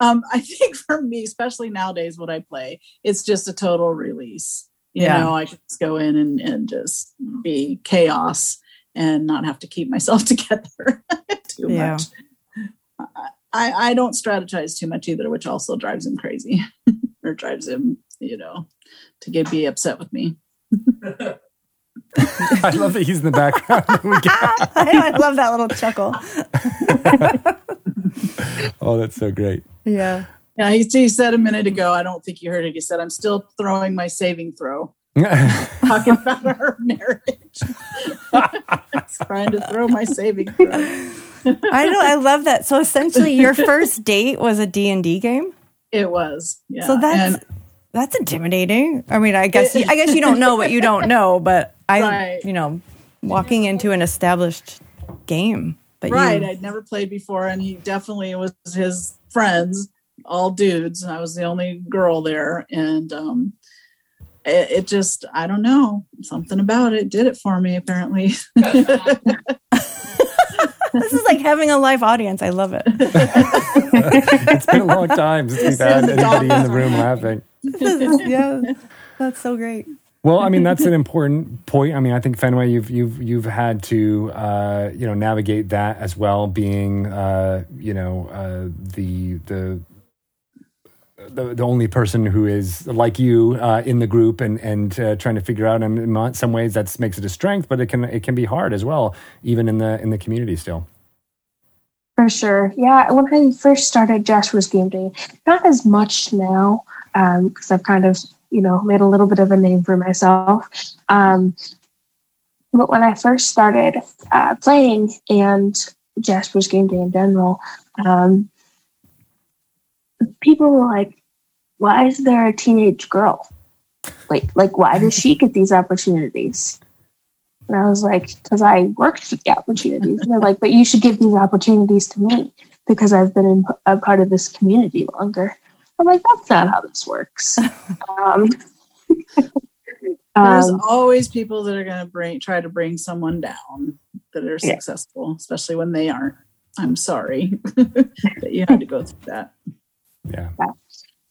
Um, I think for me, especially nowadays, what I play, it's just a total release. You yeah. know, I can just go in and, and just be chaos and not have to keep myself together too yeah. much. I, I don't strategize too much either, which also drives him crazy or drives him, you know, to get be upset with me. I love that he's in the background. I, I love that little chuckle. oh, that's so great. Yeah. Yeah, he, he said a minute ago, I don't think you heard it. He said, I'm still throwing my saving throw. Talking about our marriage. trying to throw my saving throw. I know. I love that. So essentially, your first date was a D and D game. It was. Yeah. So that's and that's intimidating. I mean, I guess I guess you don't know what you don't know, but I, right. you know, walking into an established game. But right, you, I'd never played before, and he definitely was his friends, all dudes. And I was the only girl there, and um, it, it just I don't know something about it did it for me apparently. this is like having a live audience. I love it. it's been a long time since we've had anybody in the room laughing. yeah, that's so great. Well, I mean that's an important point. I mean, I think Fenway, you've you've you've had to uh, you know navigate that as well, being uh, you know uh, the the the, the only person who is like you uh, in the group and and uh, trying to figure out. And in some ways, that makes it a strength, but it can it can be hard as well, even in the in the community still. For sure. Yeah. When I first started Jasper's Game Day, not as much now, because I've kind of, you know, made a little bit of a name for myself. Um, but when I first started uh, playing and Jasper's Game Day in general, um, people were like, why is there a teenage girl? Like, like why does she get these opportunities? And I was like, because I worked for the opportunities. And they're like, but you should give these opportunities to me because I've been in, a part of this community longer. I'm like, that's not how this works. um, There's um, always people that are going to bring try to bring someone down that are Yeah. successful, especially when they aren't. I'm sorry that you had to go through that. Yeah.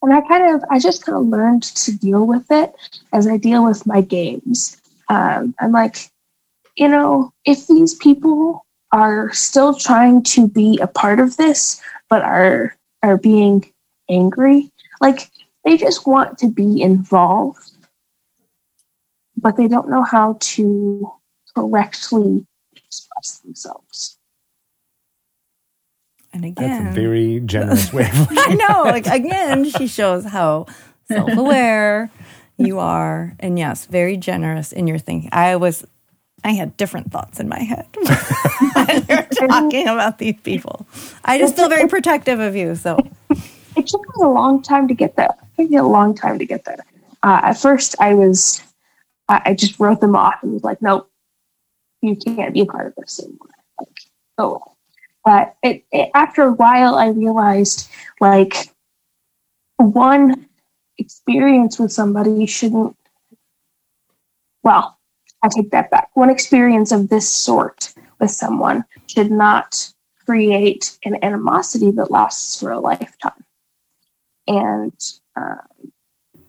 And I kind of, I just kind of learned to deal with it as I deal with my games. Um, I'm like, you know, if these people are still trying to be a part of this, but are are being angry, like they just want to be involved, but they don't know how to correctly express themselves. And That's again, a very generous way of I know. Like again, she shows how self-aware you are, and yes, very generous in your thinking. I was, I had different thoughts in my head when you're talking about these people. I just feel very protective of you. So it took me a long time to get there. It took me a long time to get there. Uh, at first, I was, I, I just wrote them off and was like, nope, you can't be a part of this anymore. Like, go away. But it, it, after a while, I realized like one experience with somebody shouldn't, well, I take that back. One experience of this sort with someone should not create an animosity that lasts for a lifetime and um,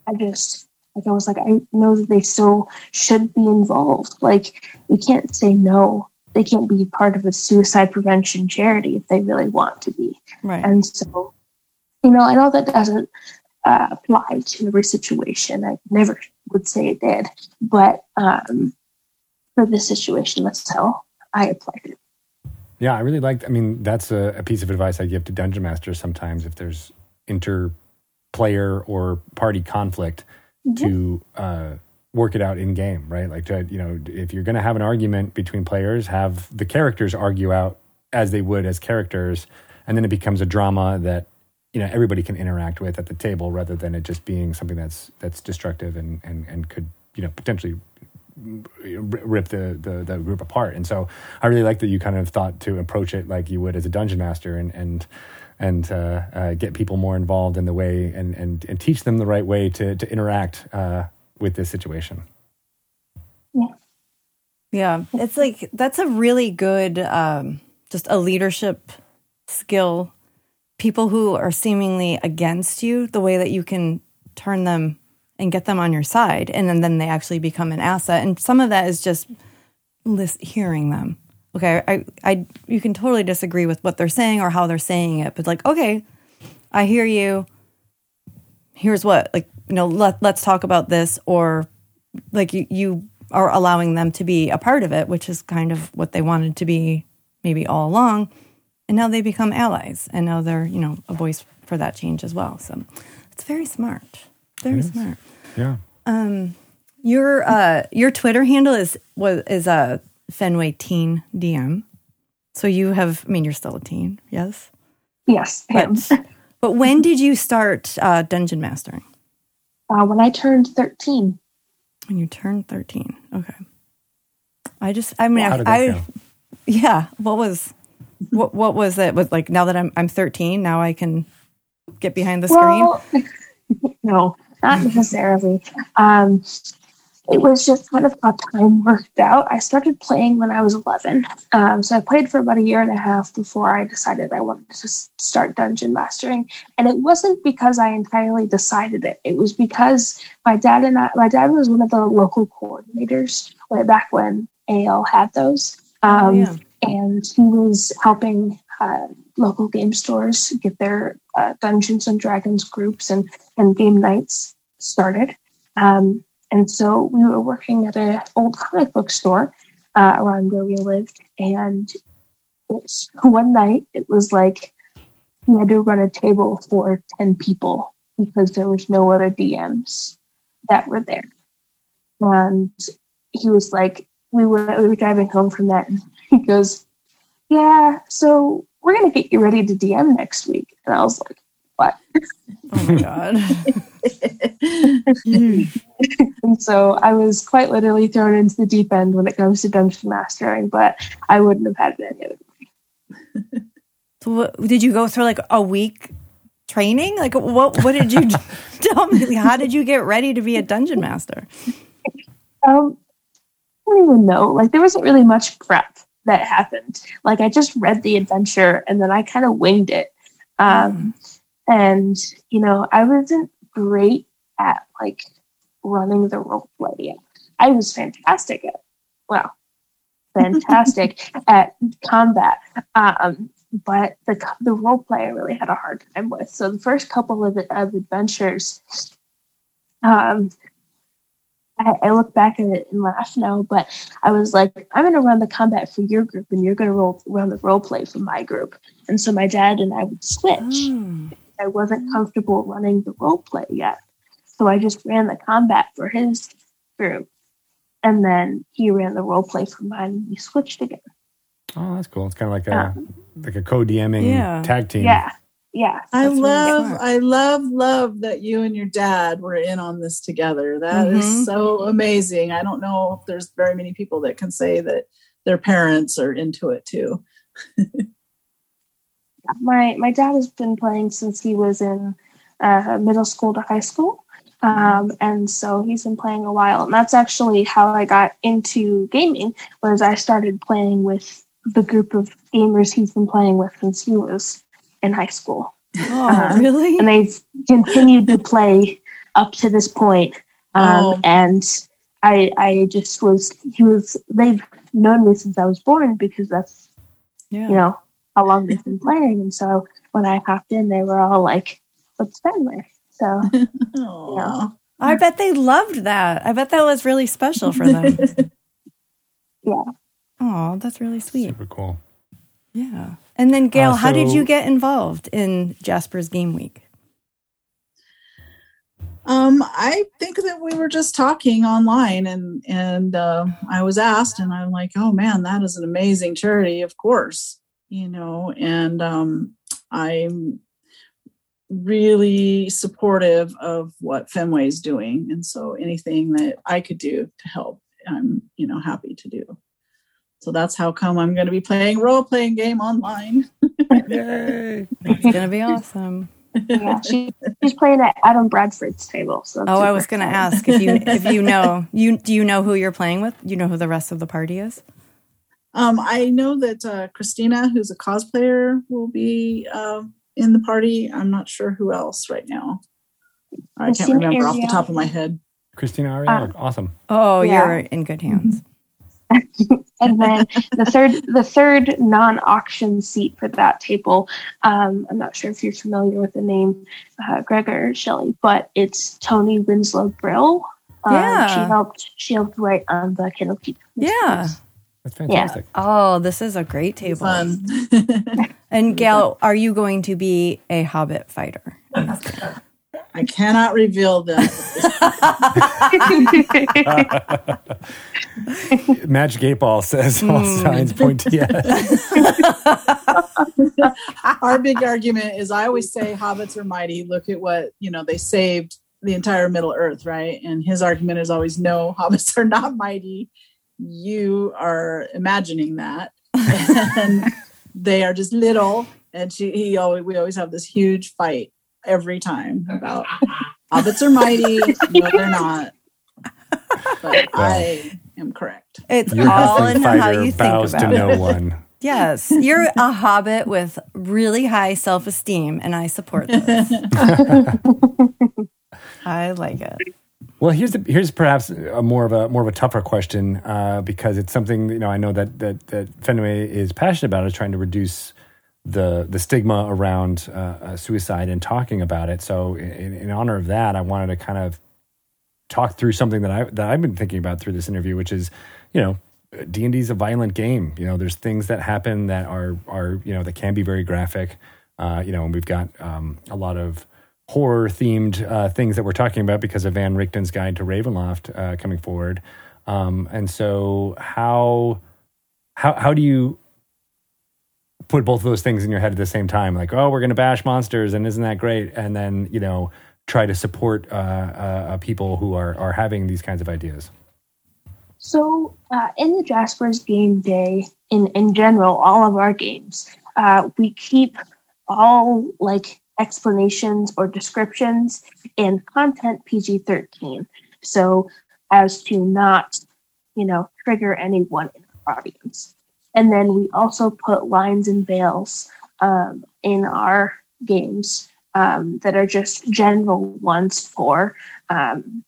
I just like I was like I know that they still should be involved. Like we can't say no. They can't be part of a suicide prevention charity if they really want to be. right, And so, you know, I know that doesn't uh, apply to every situation. I never would say it did, but um, for this situation, that's how I applied it. Yeah, I really like. I mean, that's a, a piece of advice I give to dungeon masters sometimes if there's inter-player or party conflict to uh, work it out in game, right? Like, to, you know, if you're going to have an argument between players, have the characters argue out as they would as characters, and then it becomes a drama that you know everybody can interact with at the table, rather than it just being something that's that's destructive and and and could you know potentially rip the, the the group apart. And so I really like that you kind of thought to approach it like you would as a dungeon master and and and uh, uh, get people more involved in the way and and, and teach them the right way to to interact uh, with this situation. yeah, Yeah. it's like that's a really good, um, just a leadership skill. People who are seemingly against you, the way that you can turn them and get them on your side, and then, then they actually become an asset. And some of that is just list, hearing them. Okay, I, I, you can totally disagree with what they're saying or how they're saying it, but like, okay, I hear you. Here's what, like, you know, let let's talk about this, or like you, you are allowing them to be a part of it, which is kind of what they wanted to be maybe all along. And now they become allies, and now they're you know a voice for that change as well. So it's very smart, very It is. smart. Yeah. Um, your uh, your Twitter handle is was is a uh, Fenway Teen DM. So you have, I mean, you're still a teen, yes. Yes, him. But but when did you start uh, dungeon mastering? Uh, when I turned 13. When you turned thirteen. Okay. I just, I mean, How I, did that I go? yeah. What was what what was it? Was like now that I'm I'm 13, now I can get behind the screen. No, not necessarily. Um, it was just kind of how time worked out. I started playing when I was 11. Um, so I played for about a year and a half before I decided I wanted to start dungeon mastering. And it wasn't because I entirely decided it. It was because my dad and I, my dad was one of the local coordinators way back when AL had those. Um, Oh, yeah. and he was helping uh, local game stores get their uh, Dungeons and Dragons groups and, and game nights started. Um, and so we were working at an old comic book store uh, around where we lived, and one night it was like he had to run a table for 10 people because there was no other DMs that were there. And he was like, we were, we were driving home from that. And he goes, Yeah, so we're going to get you ready to DM next week. And I was like, What? Oh my god. and so I was quite literally thrown into the deep end when it comes to dungeon mastering, but I wouldn't have had it any other way. So what, did you go through like a week training? Like what what did you tell me? How did you get ready to be a dungeon master? Um, I don't even know. Like there wasn't really much prep that happened. Like I just read the adventure and then I kind of winged it. Um, and you know, I wasn't great at like running the role play yet. I was fantastic at well, fantastic at combat. Um, but the the role play I really had a hard time with. So the first couple of, of adventures, um, I, I look back at it and laugh now. But I was like, I'm going to run the combat for your group, and you're going to roll run the role play for my group. And so my dad and I would switch. Oh. I wasn't comfortable running the role play yet, so I just ran the combat for his group, and then he ran the role play for mine. And we switched again. Oh, that's cool. It's kind of like a Yeah. like a co-DMing Yeah. tag team. Yeah, yeah. I love. I love, love that you and your dad were in on this together. That is Mhm. so amazing. I don't know if there's very many people that can say that their parents are into it too. my my dad has been playing since he was in uh, middle school to high school um, and so he's been playing a while and that's actually how i got into gaming was i started playing with the group of gamers he's been playing with since he was in high school Oh, Uh, really? and they've continued to play up to this point um, Oh. and i i just was he was they've known me since i was born because that's yeah. you know, how long they've been playing. And so when I hopped in, they were all like, what's Fenway? So Aw. I bet they loved that. I bet that was really special for them. Yeah. Oh, that's really sweet. Super cool. Yeah. And then, Gail, Uh, how did you get involved in Jasper's Game Week? Um, I think that we were just talking online, and and uh, I was asked, and I'm like, oh man, that is an amazing charity, of course, you know, and um, I'm really supportive of what Fenway is doing, and so anything that I could do to help, I'm you know happy to do. So that's how come I'm going to be playing role playing game online. Yay! It's going to be awesome. yeah, she, she's playing at Adam Bradford's table. So Oh, I was going to ask if you if you know you do you know who you're playing with? You know who the rest of the party is? Um, I know that uh, Christina, who's a cosplayer, will be uh, in the party. I'm not sure who else right now. I can't Christina remember off the top of my head. Christina Ariel, awesome. Oh, Yeah. you're in good hands. and then the third the third non-auction seat for that table um, i'm not sure if you're familiar with the name uh, gregor shelley but it's tony winslow brill um, Yeah. she helped she helped write on the Candlekeep Yeah. That's fantastic. Oh, this is a great table. Fun. And Gail, are you going to be a hobbit fighter? I cannot reveal that. Magic Eight Ball says all Hmm. signs point to yes. Our big argument is I always say hobbits are mighty. Look at what, you know, they saved the entire Middle Earth, right? And his argument is always no, hobbits are not mighty. You are imagining that. and they are just little. And she, he always, we always have this huge fight every time about hobbits are mighty. No, they're not. But I am correct. It's Your all in how fighter you think bows to about it. no one. Yes, you're a hobbit with really high self esteem, and I support this. I like it. Well, here's the, here's perhaps a more of a more of a tougher question uh, because it's something you know I know that that that Fenway is passionate about is trying to reduce the the stigma around uh, uh, suicide and talking about it. So in, in honor of that, I wanted to kind of talk through something that I that I've been thinking about through this interview, which is you know D and D is a violent game. You know, there's things that happen that are are you know that can be very graphic. Uh, you know, and we've got um, a lot of horror themed uh, things that we're talking about because of Van Richten's Guide to Ravenloft uh, coming forward. Um, and so, how how how do you put both of those things in your head at the same time? Like, oh, we're going to bash monsters, and isn't that great? And then you know, try to support uh, uh, people who are are having these kinds of ideas. So, uh, in the Jasper's game day, in in general, all of our games, uh, we keep all like explanations or descriptions and content PG thirteen, so as to not, you know, trigger anyone in our audience. And then we also put lines and veils um, in our games um, that are just general ones for um,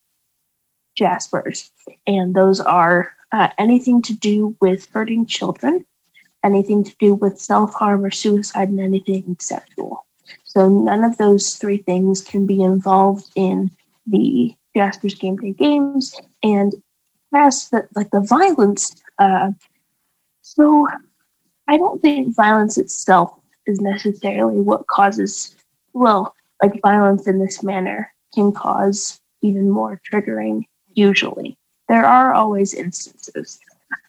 Jaspers. And those are uh, anything to do with hurting children, anything to do with self harm or suicide, and anything sexual. So none of those three things can be involved in the Jasper's Game Day games. And as the like the violence, uh, so I don't think violence itself is necessarily what causes well, like violence in this manner can cause even more triggering usually. There are always instances.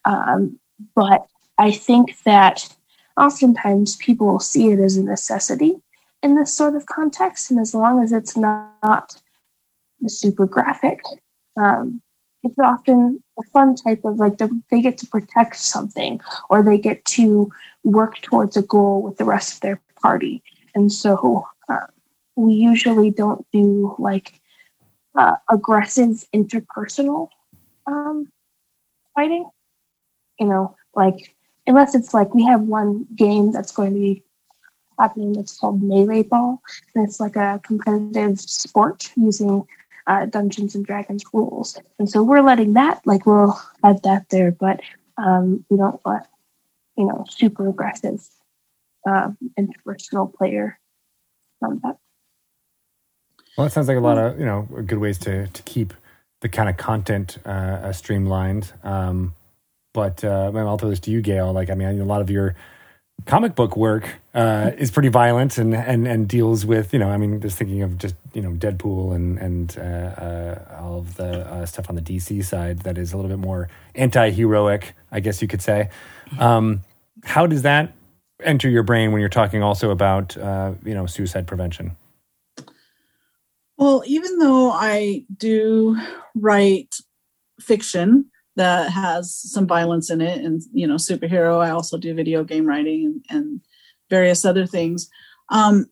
Um, but I think that oftentimes people see it as a necessity in this sort of context. And as long as it's not super graphic, um, it's often a fun type of like they get to protect something or they get to work towards a goal with the rest of their party. And so uh, we usually don't do like uh, aggressive interpersonal um, fighting. You know, like unless it's like we have one game that's going to be happening that's called Melee Ball, and it's like a competitive sport using uh, Dungeons and Dragons rules. And so we're letting that like we'll add that there, but um, we don't let you know super aggressive uh, interpersonal player on that. Well, it sounds like a lot of you know good ways to to keep the kind of content uh, streamlined. Um, but uh, I'll throw this to you, Gail. Like, I mean, a lot of your comic book work uh, is pretty violent and, and and deals with you know I mean just thinking of just you know Deadpool and and uh, uh, all of the uh, stuff on the DC side that is a little bit more anti-heroic I guess you could say. Um, how does that enter your brain when you're talking also about uh, you know suicide prevention? Well, even though I do write fiction that has some violence in it and, you know, superhero, I also do video game writing and, and various other things. Um,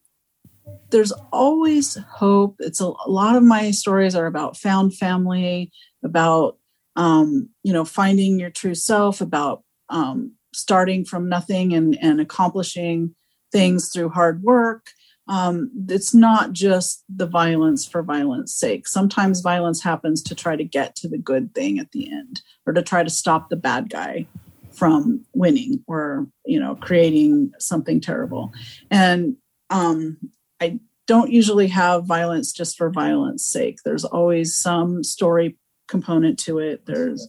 there's always hope. It's a, a, lot of my stories are about found family, about, um, you know, finding your true self, about um, starting from nothing and, and accomplishing things through hard work um, it's not just the violence for violence sake. Sometimes violence happens to try to get to the good thing at the end or to try to stop the bad guy from winning or you know creating something terrible. And um, i don't usually have violence just for violence sake. There's always some story component to it. There's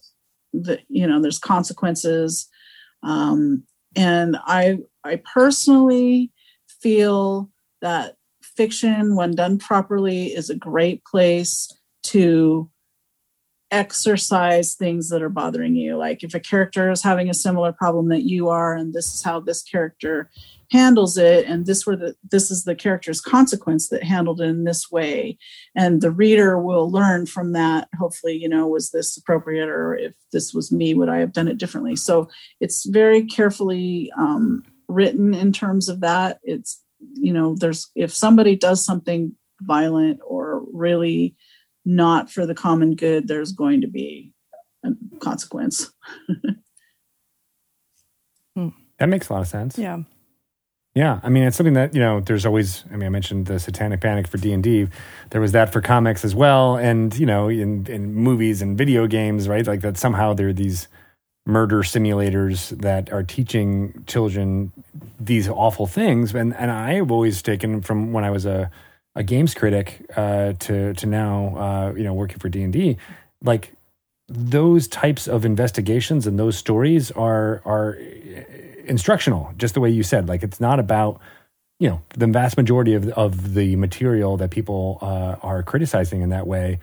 the you know there's consequences. Um, and i i personally feel that fiction, when done properly, is a great place to exercise things that are bothering you. Like if a character is having a similar problem that you are, and this is how this character handles it, and this were the this is the character's consequence that handled it in this way, and the reader will learn from that. Hopefully, you know, was this appropriate, or if this was me, would I have done it differently? So it's very carefully um, written in terms of that. It's you know there's if somebody does something violent or really not for the common good there's going to be a consequence. Hmm. that makes a lot of sense. Yeah. Yeah i mean it's something that you know there's always i mean i mentioned the satanic panic for d&d there was that for comics as well and you know in, in movies and video games right? Like that somehow there are these murder simulators that are teaching children these awful things. And and I have always taken from when I was a a games critic uh, to to now uh, you know working for D and D, like those types of investigations and those stories are are instructional, just the way you said. Like it's not about you know the vast majority of of the material that people uh, are criticizing in that way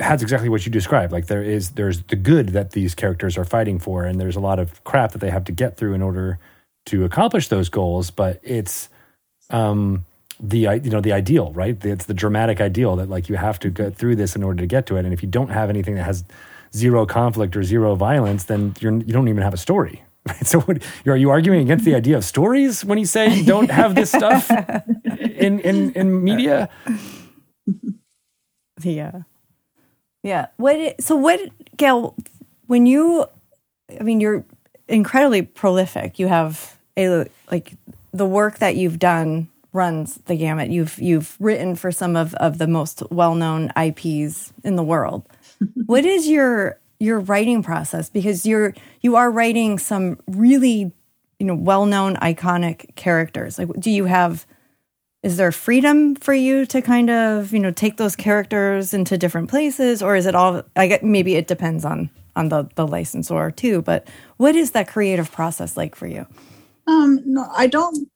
has exactly what you described. Like there is there's the good that these characters are fighting for, and there's a lot of crap that they have to get through in order to accomplish those goals. But it's um, the you know the ideal, right? It's the dramatic ideal that like you have to get through this in order to get to it. And if you don't have anything that has zero conflict or zero violence, then you're you don't even have a story. Right? So what, are you arguing against the idea of stories when you say you don't have this stuff in in in media? Yeah. Yeah. What? So what, Gail? When you, I mean, you're incredibly prolific. You have a like the work that you've done runs the gamut. You've you've written for some of of the most well known IPs in the world. what is your your writing process? Because you're you are writing some really you know well known iconic characters. Like, do you have is there freedom for you to kind of you know take those characters into different places or is it all i get maybe it depends on on the the licensor too but what is that creative process like for you um no i don't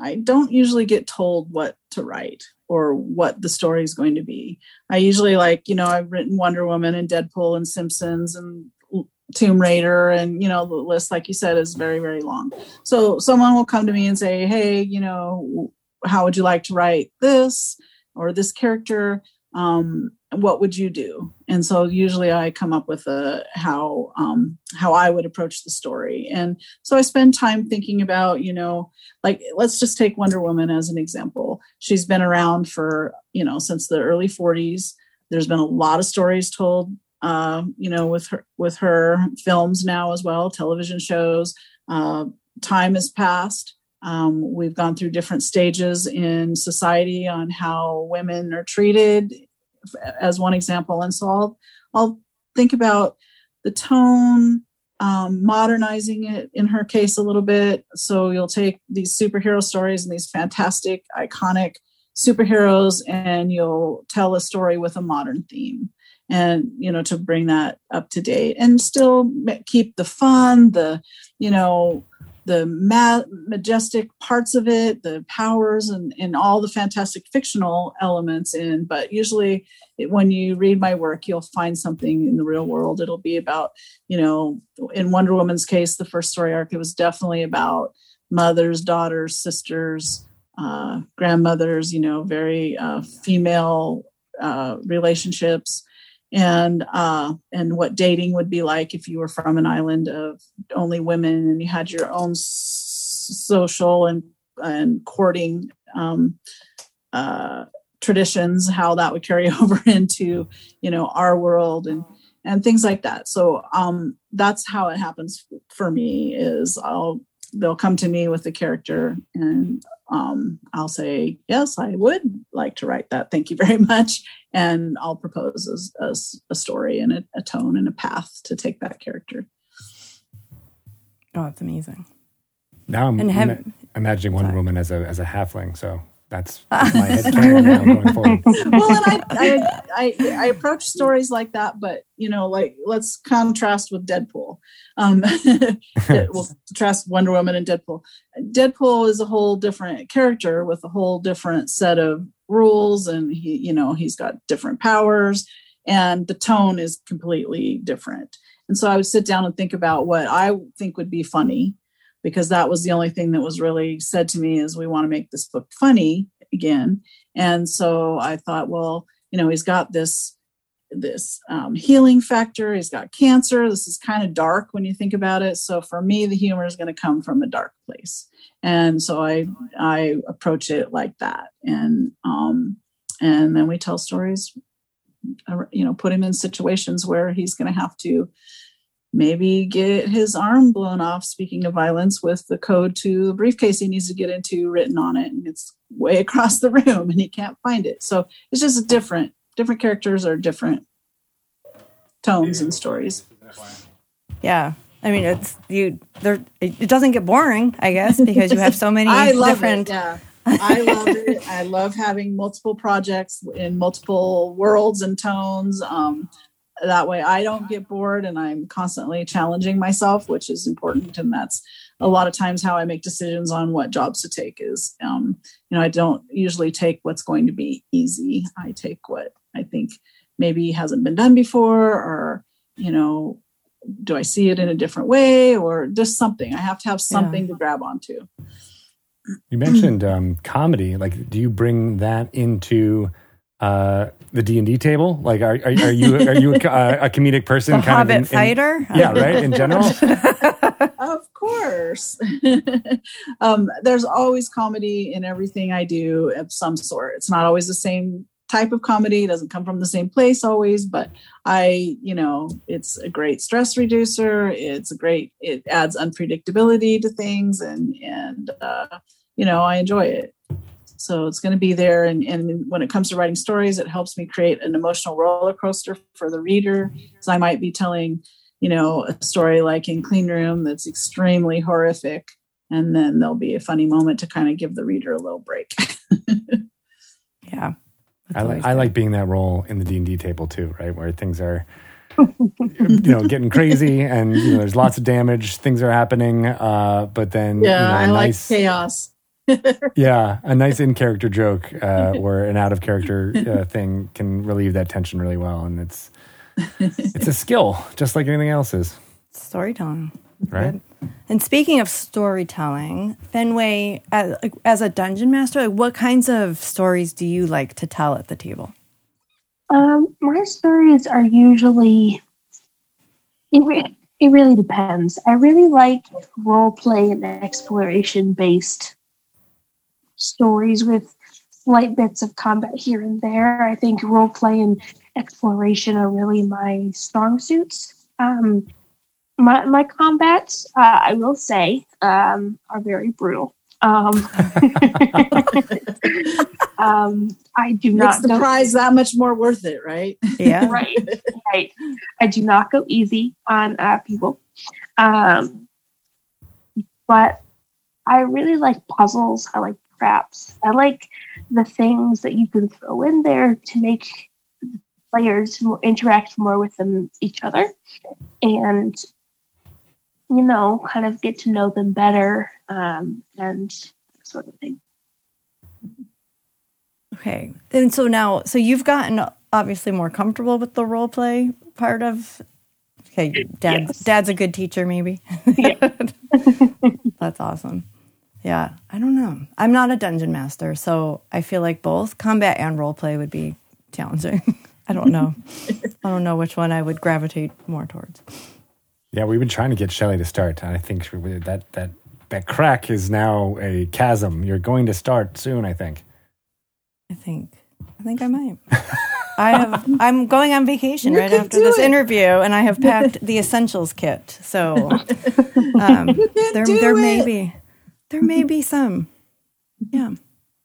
i don't usually get told what to write or what the story is going to be i usually like you know i've written wonder woman and deadpool and simpsons and Tomb Raider, and you know the list, like you said, is very very long. So someone will come to me and say, "Hey, you know, how would you like to write this or this character? Um, what would you do? And so usually i come up with a how um, how i would approach the story. And so i spend time thinking about you know like let's just take wonder woman as an example. She's been around for you know since the early 40s there's been a lot of stories told uh, you know with her with her films now as well television shows uh, time has passed um, we've gone through different stages in society on how women are treated, as one example. And so I'll, I'll think about the tone, um, modernizing it in her case a little bit. So you'll take these superhero stories and these fantastic, iconic superheroes, and you'll tell a story with a modern theme and you know to bring that up to date and still keep the fun the you know the ma- majestic parts of it, the powers, and, and all the fantastic fictional elements in. But usually, it, when you read my work, you'll find something in the real world. It'll be about, you know, in Wonder Woman's case, the first story arc, it was definitely about mothers, daughters, sisters, uh, grandmothers, you know, very uh, female uh, relationships and uh, and what dating would be like if you were from an island of only women and you had your own s- social and and courting um, uh, traditions, how that would carry over into you know our world and and things like that. So um, that's how it happens for me. Is I'll they'll come to me with the character and um, I'll say, yes, I would like to write that. Thank you very much. And I'll propose a, a, a story and a, a, tone and a path to take that character. Oh, that's amazing. Now I'm, have, I'm imagining Wonder Woman as a as a halfling. So that's, that's my head now going forward. Well, and I, I, I, I, approach stories like that, but you know, like let's contrast with Deadpool. Um, we'll contrast Wonder Woman and Deadpool. Deadpool is a whole different character with a whole different set of rules, and he, you know, he's got different powers, and the tone is completely different. And so I would sit down and think about what I think would be funny because that was the only thing that was really said to me is we want to make this book funny again and so i thought well you know he's got this this um, healing factor. He's got cancer. This is kind of dark when you think about it. So for me the humor is going to come from a dark place. And so i i approach it like that. And um and then we tell stories uh, you know put him in situations where he's going to have to maybe get his arm blown off speaking of violence with the code to the briefcase he needs to get into written on it and it's way across the room and he can't find it. So it's just different different characters are different tones and stories yeah i mean it's you there it doesn't get boring i guess because you have so many I love different it, yeah I love it. I love having multiple projects in multiple worlds and tones. Um, that way I don't get bored and I'm constantly challenging myself, which is important. And that's a lot of times how I make decisions on what jobs to take is, um, you know, I don't usually take what's going to be easy. I take what I think maybe hasn't been done before or, you know, do I see it in a different way or just something? I have to have something yeah. to grab onto. You mentioned um, comedy. Like, do you bring that into uh, the D and D table? Like, are, are, are you are you a, a comedic person? The kind Hobbit of in, fighter? In, yeah, right. In general, of course. um, there's always comedy in everything I do of some sort. It's not always the same type of comedy. It doesn't come from the same place always, but I, you know, it's a great stress reducer. It's a great. It adds unpredictability to things, and and uh, you know, I enjoy it. So it's going to be there. And, and when it comes to writing stories, it helps me create an emotional roller coaster for the reader. So I might be telling, you know, a story like in Clean Room that's extremely horrific. And then there'll be a funny moment to kind of give the reader a little break. yeah. I like I like being that role in the D and D table too, right? Where things are, you know, getting crazy, and you know, there's lots of damage. Things are happening, uh, but then yeah, you know, I nice, like chaos. yeah, a nice in character joke uh, or an out of character uh, thing can relieve that tension really well, and it's it's a skill, just like anything else is. Storytelling, right? And speaking of storytelling, Fenway, as, as a dungeon master, like what kinds of stories do you like to tell at the table? Um, my stories are usually it, re- it really depends. I really like role play and exploration based stories with slight bits of combat here and there. I think role play and exploration are really my strong suits. Um, my my combats, uh, I will say, um, are very brutal. Um, um, I do Makes not the go, prize that much more worth it, right? Yeah, right, right. I do not go easy on uh, people, um, but I really like puzzles. I like traps. I like the things that you can throw in there to make players more, interact more with them each other and you know kind of get to know them better um, and sort of thing okay and so now so you've gotten obviously more comfortable with the role play part of okay dad yes. dad's a good teacher maybe yeah. that's awesome yeah, I don't know. I'm not a dungeon master, so I feel like both combat and role play would be challenging. I don't know. I don't know which one I would gravitate more towards. Yeah, we've been trying to get Shelly to start, and I think that that that crack is now a chasm. You're going to start soon, I think. I think. I think I might. I have. I'm going on vacation you right after this it. interview, and I have packed the essentials kit. So um, there, there may be there may be some. Yeah.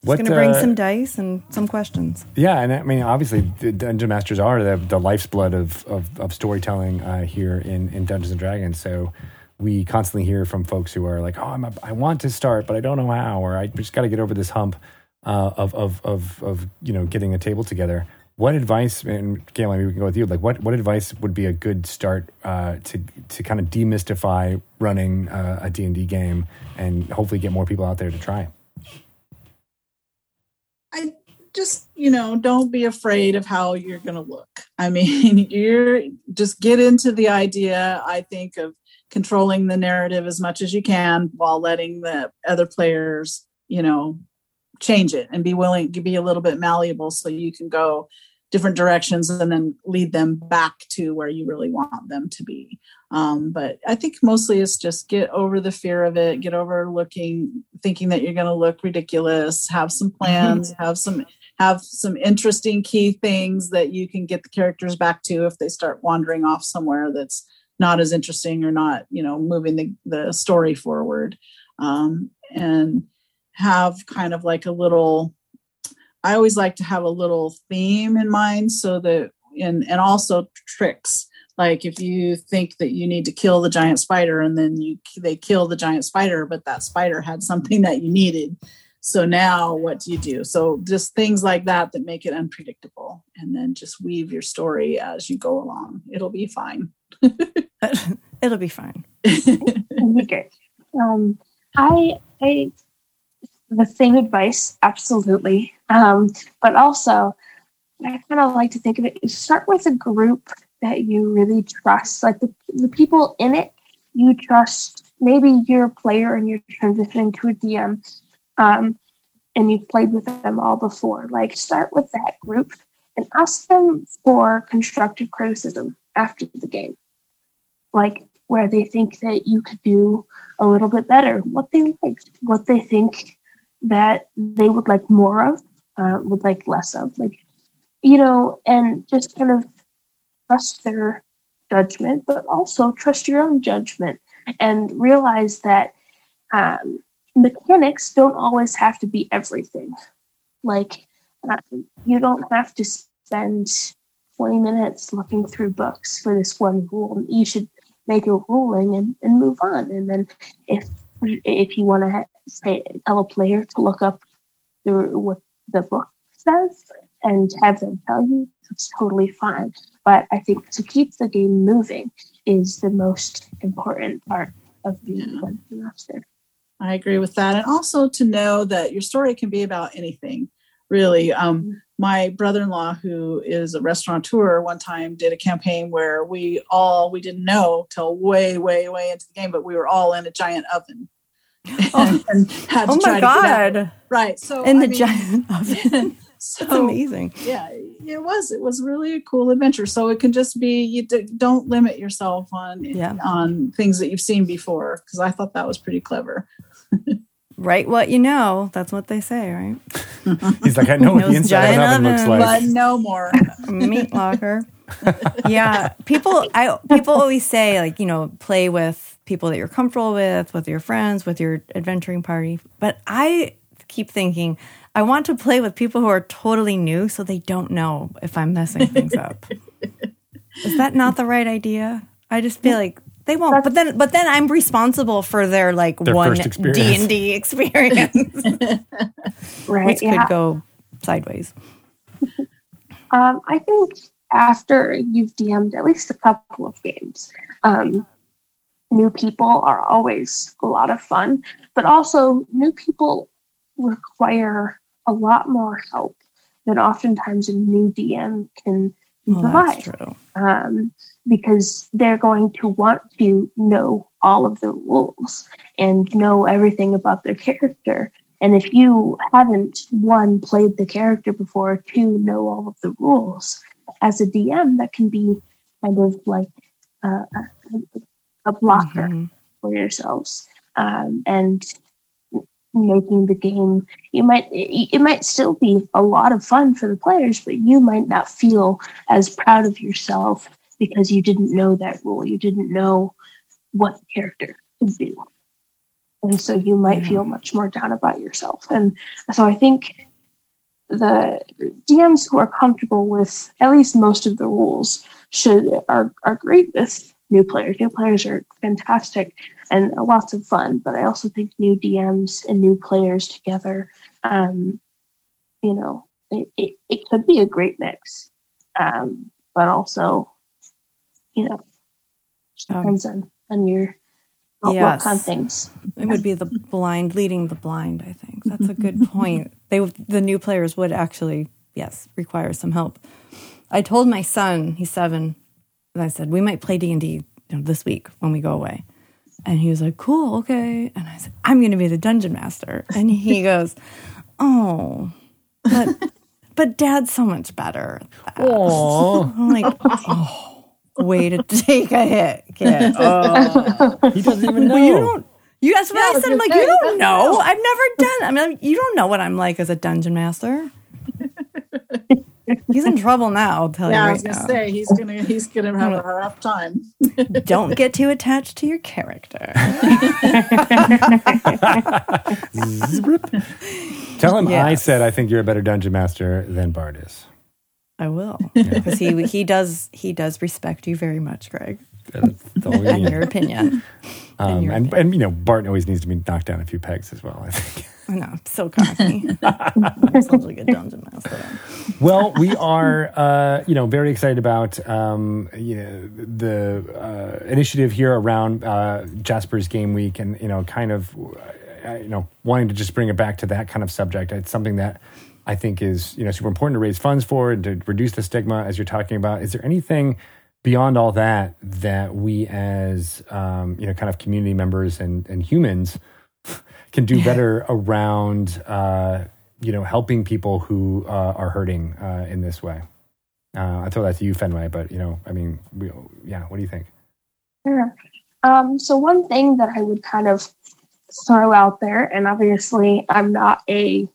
What's going to bring uh, some dice and some questions. Yeah, and I mean, obviously, the Dungeon Masters are the, the lifeblood of, of, of storytelling uh, here in, in Dungeons and Dragons. So we constantly hear from folks who are like, "Oh, I'm a, I want to start, but I don't know how," or "I just got to get over this hump uh, of, of of of you know getting a table together." What advice, and Gail, maybe we can go with you. Like, what what advice would be a good start uh, to to kind of demystify running uh, a D and D game, and hopefully get more people out there to try? I just you know don't be afraid of how you're going to look. I mean, you're just get into the idea. I think of controlling the narrative as much as you can while letting the other players, you know, change it and be willing to be a little bit malleable so you can go different directions and then lead them back to where you really want them to be. Um, but I think mostly it's just get over the fear of it, get over looking, thinking that you're going to look ridiculous, have some plans, mm-hmm. have some have some interesting key things that you can get the characters back to if they start wandering off somewhere that's not as interesting or not, you know, moving the, the story forward. Um, and have kind of like a little I always like to have a little theme in mind so that and and also tricks like if you think that you need to kill the giant spider and then you they kill the giant spider but that spider had something that you needed So now what do you do? So just things like that that make it unpredictable and then just weave your story as you go along. It'll be fine. It'll be fine. okay. Um, I, I, the same advice, absolutely. Um, but also, I kind of like to think of it. Start with a group that you really trust, like the, the people in it you trust. Maybe you're a player and you're transitioning to a DM, um, and you've played with them all before. Like, start with that group and ask them for constructive criticism after the game. Like, where they think that you could do a little bit better, what they liked, what they think that they would like more of, uh, would like less of, like you know, and just kind of trust their judgment, but also trust your own judgment and realize that um, mechanics don't always have to be everything. Like, uh, you don't have to spend 20 minutes looking through books for this one rule. You should make a ruling and, and move on. And then if if you want to say tell a player to look up the, what the book says and have them tell you, it's totally fine. But I think to keep the game moving is the most important part of being Yeah. a master. I agree with that. And also to know that your story can be about anything, really. Um, my brother-in-law, who is a restaurateur, one time did a campaign where we all we didn't know till way, way, way into the game, but we were all in a giant oven. Oh. had to Oh try my to get out. god! Right. So In I the mean, giant oven. so That's amazing. yeah it was it was really a cool adventure so it can just be you d- don't limit yourself on Yeah. on things that you've seen before because i thought that was pretty clever Write what you know. That's what they say, right? He's like, I know what the Those inside of an oven looks like. but no more meat locker. yeah, people. I people always say like you know play with people that you're comfortable with, with your friends, with your adventuring party. But I keep thinking I want to play with people who are totally new, so they don't know if I'm messing things up. Is that not the right idea? I just feel like they won't. But then, but then I'm responsible for their like Their one first D and D experience, Right. which yeah. could go sideways. Um, I think after you've DM'd at least a couple of games, um, new people are always a lot of fun, but also new people require a lot more help than oftentimes a new DM can Well, provide that's true. um, because they're going to want to know all of the rules and know everything about their character. And if you haven't, one, played the character before, two, know all of the rules, as a DM, that can be kind of like uh, a, blocker Mhm. for yourselves. Um, and making the game you might it, might still be a lot of fun for the players but you might not feel as proud of yourself because you didn't know that rule you didn't know what the character could do and so you might feel much more down about yourself and so i think the dms who are comfortable with at least most of the rules should are, are great with new players new players are fantastic and lots of fun. But I also think new DMs and new players together, um, you know, it, it, it could be a great mix. Um, but also, you know, Um, depends on, on your outlook on things. It would be the blind leading the blind. I think that's a good point. They the new players would actually yes require some help. I told my son, he's seven, and I said we might play D and D this week when we go away, and he was like, "Cool, okay." And I said, "I'm going to be the dungeon master," and he goes, "Oh, but but Dad's so much better." Oh, I'm like, "Oh, way to take a hit, kid." Oh. He doesn't even know. Well, you don't. You, that's what Yeah, I said. I'm like, you don't know. know. I've never done. I mean, you don't know what I'm like as a dungeon master. He's in trouble now. I'll tell you. yeah i was gonna now. say he's gonna he's gonna have a rough time Don't get too attached to your character. Tell him I said I think you're a better dungeon master than Bart is. I will because he he does he does respect you very much, Greg. That's all we in your opinion. Um, and, and, you know, Bart always needs to be knocked down a few pegs as well, I think. I know, I'm so cocky. I'm such a good dungeon master. well, we are, uh, you know, very excited about um, you know, the uh, initiative here around uh, Jasper's Game Week, and you know, kind of, uh, you know, wanting to just bring it back to that kind of subject. It's something that I think is you know super important to raise funds for and to reduce the stigma, as you're talking about. Is there anything beyond all that that we, as um, you know, kind of community members and and humans, can do better around? Uh, you know, helping people who uh, are hurting uh, in this way. Uh, I throw that to you, Fenway, but you know, I mean, we, yeah. What do you think? Sure. Um, so one thing that I would kind of throw out there, and obviously I'm not a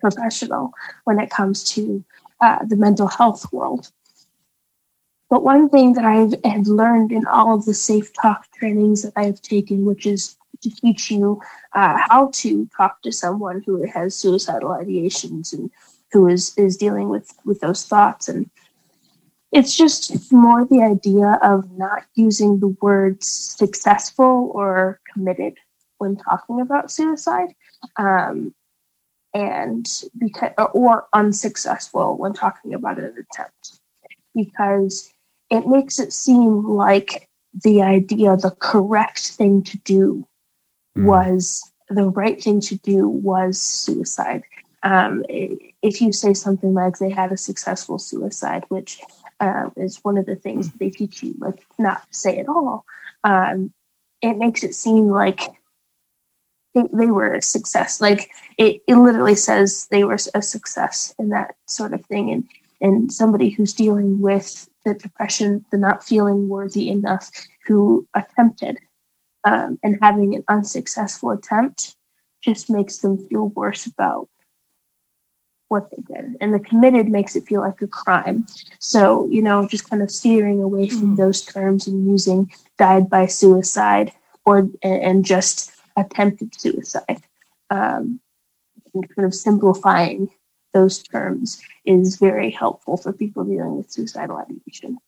professional when it comes to uh, the mental health world. But one thing that I've learned in all of the safe talk trainings that I've taken, which is to teach you uh, how to talk to someone who has suicidal ideations and who is is dealing with with those thoughts. And it's just more the idea of not using the words successful or committed when talking about suicide um, and because or unsuccessful when talking about an attempt. Because it makes it seem like the idea the correct thing to do Mm. was the right thing to do was suicide. Um, if you say something like they had a successful suicide which uh, is one of the things that they teach you like not to say at all um, it makes it seem like they, they were a success. Like it, it literally says they were a success in that sort of thing. And and somebody who's dealing with the depression the not feeling worthy enough who attempted um, and having an unsuccessful attempt just makes them feel worse about what they did. And the committed makes it feel like a crime. So, you know, just kind of steering away from those terms and using died by suicide or and, and just attempted suicide. Um, and kind of simplifying those terms is very helpful for people dealing with suicidal ideation.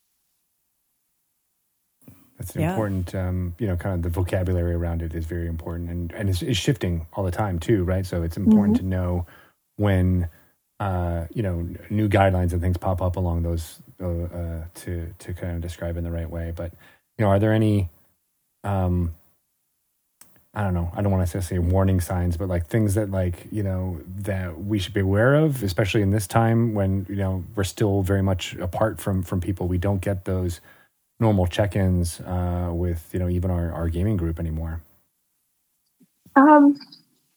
That's an Yeah. important, um, you know, kind of the vocabulary around it is very important, and and it's, it's shifting all the time too, right? So it's important to know when, uh, you know, new guidelines and things pop up along those uh, uh, to to kind of describe in the right way. But you know, are there any, um, I don't know, I don't want to say warning signs, but like things that like you know that we should be aware of, especially in this time when you know we're still very much apart from from people. We don't get those normal check-ins uh, with you know even our, our gaming group anymore. Um,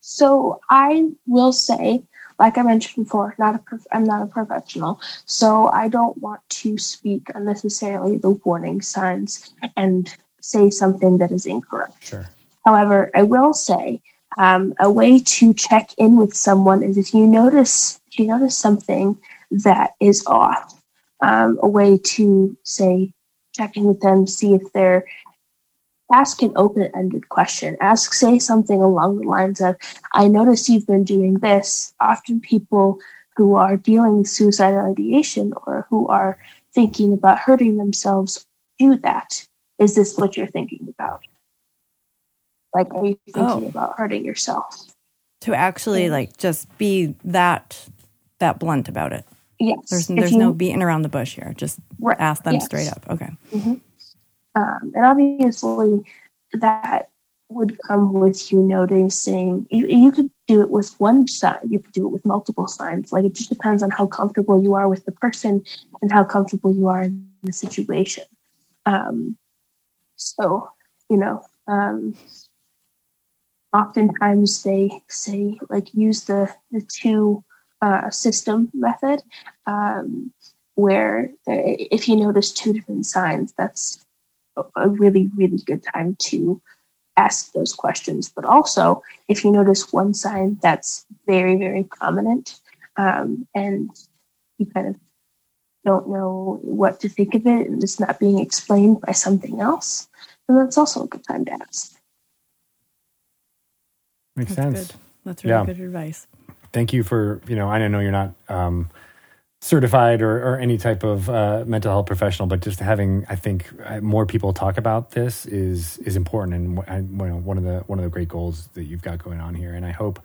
so I will say, like I mentioned before, not a prof- I'm not a professional, so I don't want to speak unnecessarily the warning signs and say something that is incorrect. Sure. However, I will say um, a way to check in with someone is if you notice if you notice something that is off. Um, a way to say check in with them, see if they're ask an open-ended question. Ask say something along the lines of, "I notice you've been doing this." Often people who are dealing with suicidal ideation or who are thinking about hurting themselves do that. Is this what you're thinking about? Like, are you thinking Oh. about hurting yourself? To actually like just be that that blunt about it. Yes. There's there's you- no beating around the bush here. Just Right, ask them yes. straight up. Okay. Um, and obviously, that would come with you noticing. You, you could do it with one sign. You could do it with multiple signs. Like it just depends on how comfortable you are with the person and how comfortable you are in the situation. Um, so, you know, um, oftentimes they say like use the the two uh, system method, um, where if you notice two different signs, that's a- a really really good time to ask those questions. But also, if you notice one sign that's very very prominent, um, and you kind of don't know what to think of it, and it's not being explained by something else, then that's also a good time to ask. Makes That's sense. good. That's really Yeah. good advice. Thank you for you know I know you're not um, certified or, or any type of uh, mental health professional, but just having, I think, uh, more people talk about this is is important, and I, you know, one of the one of the great goals that you've got going on here. And I hope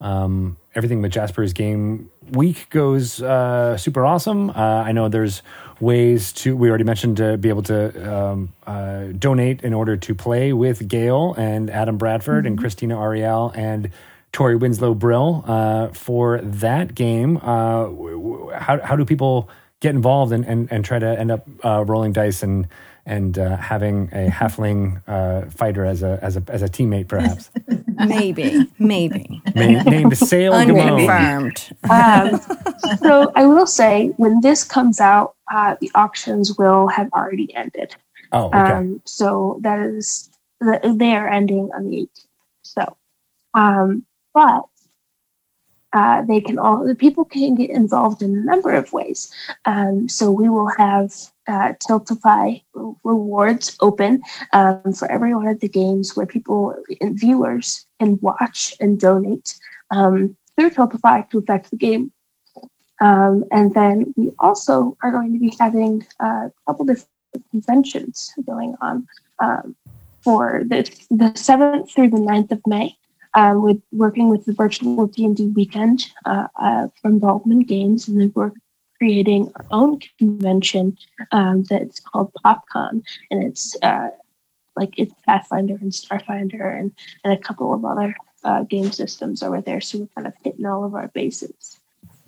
um, everything with Jasper's game week goes uh, super awesome. Uh, I know there's ways to. We already mentioned to be able to um, uh, donate in order to play with Gail and Adam Bradford and Christina Ariel and Toni Winslow-Brill uh, for that game. Uh, how how do people get involved and, and, and try to end up uh, rolling dice and and uh, having a halfling uh, fighter as a as a as a teammate, perhaps Maybe, maybe. Ma- named Sail Unconfirmed. Um, so I will say, when this comes out, uh, the auctions will have already ended. Oh, okay. Um, so that is they are ending on the 18th. So, um, but uh, they can all the people can get involved in a number of ways. Um, so we will have uh, Tiltify rewards open um, for every one of the games where people and viewers can watch and donate um, through Tiltify to affect the game. Um, and then we also are going to be having uh, a couple different conventions going on um, for the, the 7th through the 9th of May. Um, with working with the virtual D&D weekend uh, uh, from Baldman Games, and then we're creating our own convention um, that's called PopCon, and it's uh, like it's Pathfinder and Starfinder and, and a couple of other uh, game systems over there. So we're kind of hitting all of our bases.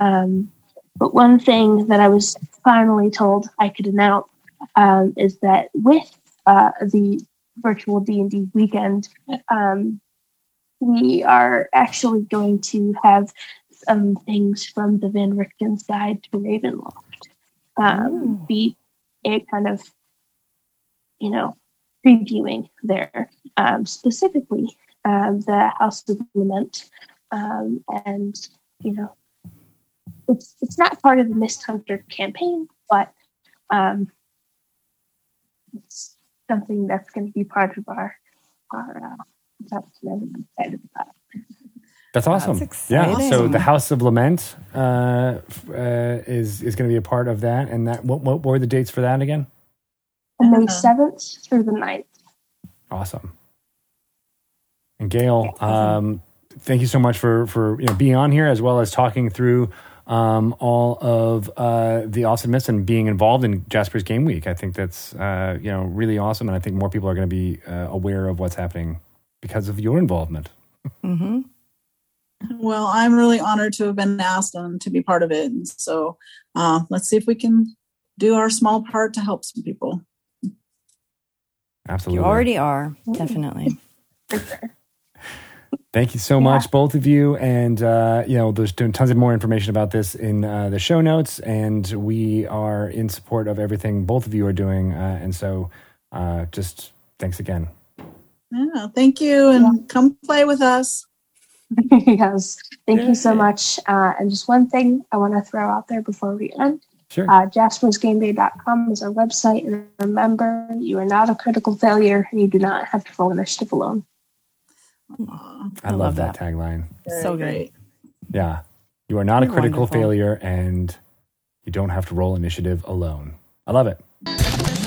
Um, but one thing that I was finally told I could announce um, is that with uh, the virtual D&D weekend, um, we are actually going to have some things from the Van Richten's Guide to Ravenloft um, be a kind of, you know, previewing there, um, specifically um, the House of Lament, um, and you know, it's it's not part of the Mist Hunter campaign, but um, it's something that's going to be part of our our. Uh, that's what I'm excited about. That's awesome. That's Yeah. So the House of Lament uh, uh, is is going to be a part of that, and that what, what were the dates for that again? May. 7th through the 9th. Awesome. And Gail, um, thank you so much for for you know being on here as well as talking through um, all of uh, the awesomeness and being involved in Jasper's Game Week. I think that's uh, you know really awesome, and I think more people are going to be uh, aware of what's happening because of your involvement. hmm Well, I'm really honored to have been asked and to be part of it. And so uh, let's see if we can do our small part to help some people. Absolutely. You already are, definitely. Thank you so much, both of you. And, uh, you know, there's tons of more information about this in uh, the show notes. And we are in support of everything both of you are doing. Uh, and so uh, just thanks again. Yeah, thank you. And come play with us. yes. Thank you so much. Uh, and just one thing I want to throw out there before we end. Sure. Uh, Jasper'sGameDay.com is our website. And remember, you are not a critical failure and you do not have to roll initiative alone. Aw, I, love, that, tagline. very So great. Yeah. You are not a You're critical wonderful. failure and you don't have to roll initiative alone. I love it.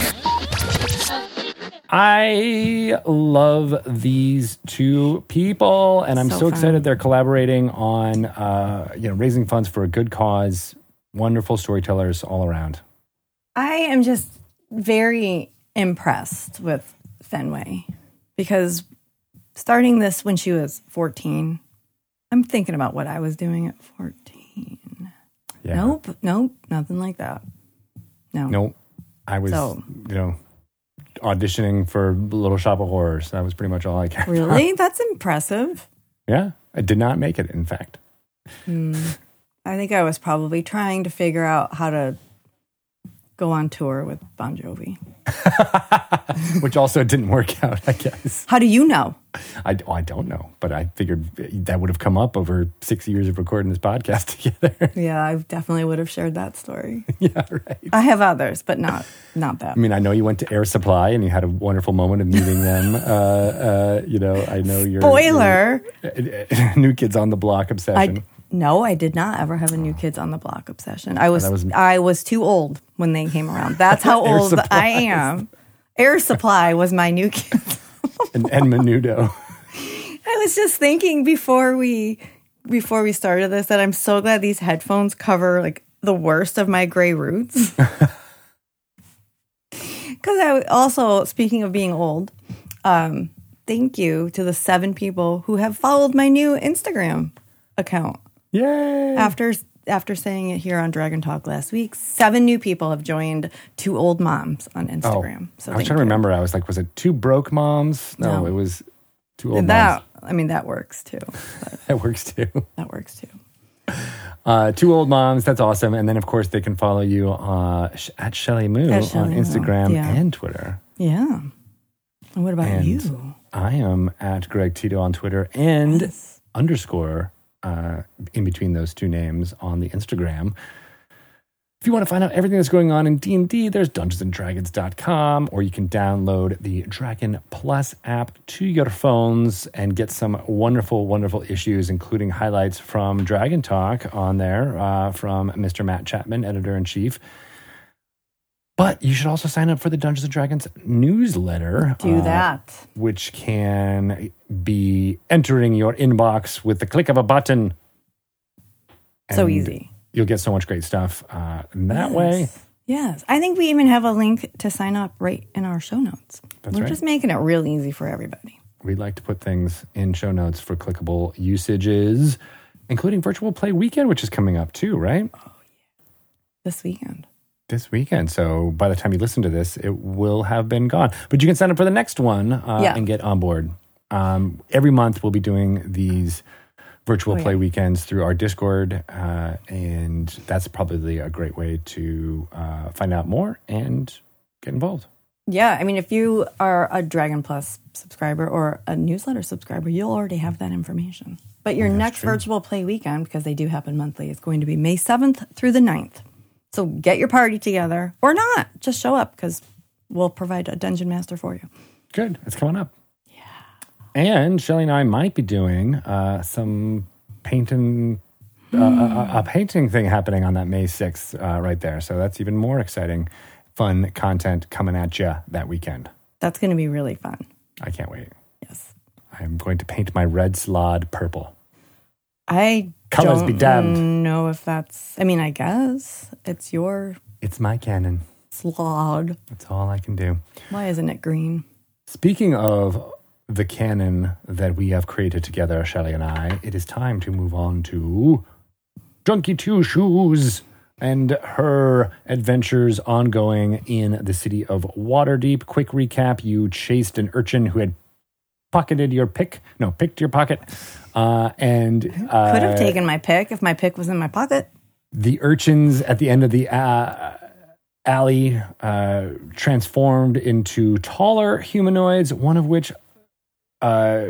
I love these two people, and I'm so, So excited they're collaborating on, uh, you know, raising funds for a good cause. Wonderful storytellers all around. I am just very impressed with Fenway because starting this when she was 14, I'm thinking about what I was doing at 14. Yeah. Nope, nope, nothing like that. No. Nope. I was, So- you know, auditioning for Little Shop of Horrors. That was pretty much all I cared. about. Really? That's impressive. Yeah. I did not make it, in fact. Hmm. I think I was probably trying to figure out how to go on tour with Bon Jovi. Which also didn't work out, I guess. How do you know? I, I don't know, but I figured that would have come up over six years of recording this podcast together. Yeah, I definitely would have shared that story. yeah, right. I have others, but not not that. I mean, I know you went to Air Supply and you had a wonderful moment of meeting them. uh, uh, you know, I know you're Spoiler. you're- New Kids on the Block obsession. I No, I did not ever have a new kids on the block obsession. I was, was- I was too old when they came around. That's how old I am. Air Supply was my new kids. And, and Menudo. I was just thinking before we before we started this that I'm so glad these headphones cover like the worst of my gray roots. Because I also, speaking of being old, um, thank you to the seven people who have followed my new Instagram account Yay! after after saying it here on Dragon Talk last week. Seven new people have joined Two Old Moms on Oh, Instagram. so I was trying to remember. I was like, was it two broke moms? No, No. it was two old And that moms. I mean that works too. That works too. That works too. Uh, two old moms. That's awesome. And then, of course, they can follow you uh, at Shelly Moo At on Shelley Moo, Instagram yeah. and Twitter. Yeah. And what about And you? I am at Greg Tito on Twitter and Yes. underscore uh, in between those two names on the Instagram. If you want to find out everything that's going on in D&D, there's dungeonsanddragons.com or you can download the Dragon Plus app to your phones and get some wonderful, wonderful issues, including highlights from Dragon Talk on there uh, from Mr. Matt Chapman, editor-in-chief. But you should also sign up for the Dungeons and Dragons newsletter. Do uh, that. which can be entering your inbox with the click of a button. So easy. You'll get so much great stuff uh, that way. Yes. Yes. I think we even have a link to sign up right in our show notes. That's We're right. just making it real easy for everybody. We'd like to put things in show notes for clickable usages, including Virtual Play Weekend, which is coming up too, right? Oh, yeah. This weekend. This weekend. So by the time you listen to this, it will have been gone. But you can sign up for the next one uh, Yeah. and get on board. Um, every month, we'll be doing these virtual Oh, yeah. play weekends through our Discord. Uh, and that's probably a great way to uh, find out more and get involved. Yeah. I mean, if you are a Dragon Plus subscriber or a newsletter subscriber, you'll already have that information. But your next true. virtual play weekend, because they do happen monthly, is going to be May 7th through the 9th. So get your party together or not. Just show up because we'll provide a dungeon master for you. Good. It's coming up. Yeah. And Shelly and I might be doing uh, some painting, uh, a, a painting thing happening on that May 6th uh, right there. So that's even more exciting, fun content coming at you that weekend. That's going to be really fun. I can't wait. Yes. I'm going to paint my red slaad purple. I Colors don't be damned. know if that's. I mean, I guess it's your It's my canon. slog. That's all I can do. Why isn't it green? Speaking of the canon that we have created together, Shelly and I, it is time to move on to Junkie Two Shoes and her adventures ongoing in the city of Waterdeep. Quick recap you chased an urchin who had pocketed your pick, no, picked your pocket, uh, and uh, Could have taken my pick if my pick was in my pocket. the urchins at the end of the uh, alley uh, transformed into taller humanoids, one of which uh,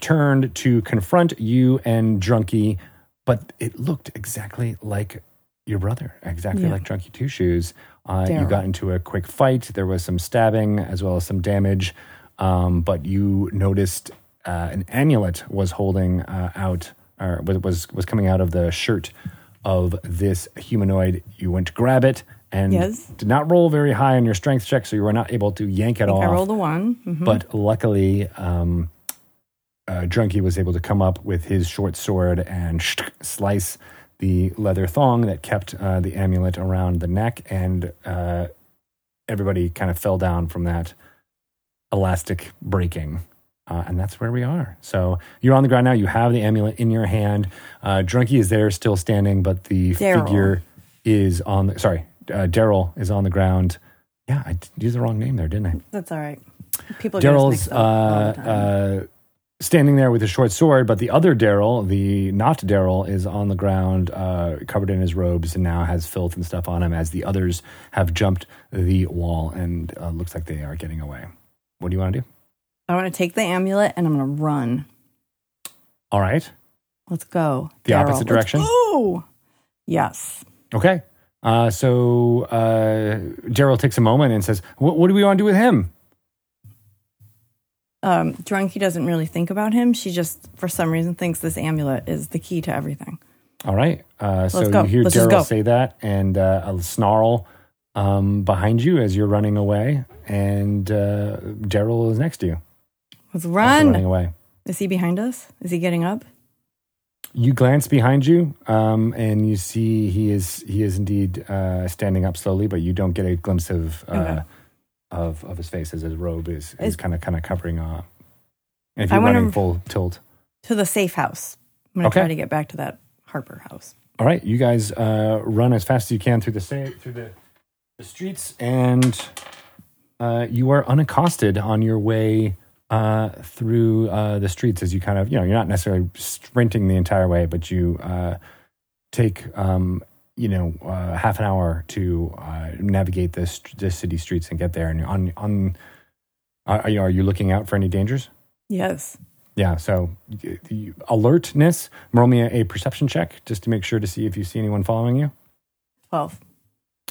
turned to confront you and Drunky, but it looked exactly like your brother, exactly Yeah. like Drunky Two Shoes. Uh, you got into a quick fight. There was some stabbing as well as some damage, um, but you noticed uh, an amulet was holding uh, out, or was- was was coming out of the shirt of this humanoid. You went to grab it and Yes. did not roll very high on your strength check, so you were not able to yank it I off. I rolled a one. Mhm. But luckily, um, uh, Drunky was able to come up with his short sword and slice the leather thong that kept uh, the amulet around the neck, and uh, everybody kind of fell down from that elastic breaking. Uh, and that's where we are. So you're on the ground now. You have the amulet in your hand. Uh, Drunky is there, still standing, but the Daryl. figure is on. The, sorry, uh, Daryl is on the ground. Yeah, I used the wrong name there, didn't I? That's all right. People Daryl's mixed up all uh, uh, standing there with a short sword, but the other Daryl, the not Daryl, is on the ground, uh, covered in his robes, and now has filth and stuff on him. As the others have jumped the wall and uh, looks like they are getting away. What do you want to do? I want to take the amulet and I'm going to run. All right. Let's go. The opposite direction? Let's. Yes. Okay. Uh, so uh, Daryl takes a moment and says, "What, what do we want to do with him?" Um, Drunky doesn't really think about him. She just, for some reason, thinks this amulet is the key to everything. All right. Uh, so you hear Let's just go. Daryl say that, and uh, a snarl um, behind you as you're running away, and uh, Daryl is next to you, Let's also running run. away. Is he behind us? Is he getting up? You glance behind you, um, and you see he is he is indeed uh, standing up slowly, but you don't get a glimpse of uh, Okay. of of his face as his robe is is kind of kind of covering up. And if you're running full tilt, To the safe house. I'm gonna Okay. try to get back to that Harper house. all right, you guys uh, run as fast as you can through the safe through the, the streets, and uh, you are unaccosted on your way uh, through uh, the streets as you kind of you know you're not necessarily sprinting the entire way, but you uh, take um, you know uh, half an hour to uh, navigate the st- the city streets and get there. And you're on on are you, are you looking out for any dangers? Yes. Yeah, so the alertness. Roll me a, a perception check just to make sure to see if you see anyone following you. Twelve.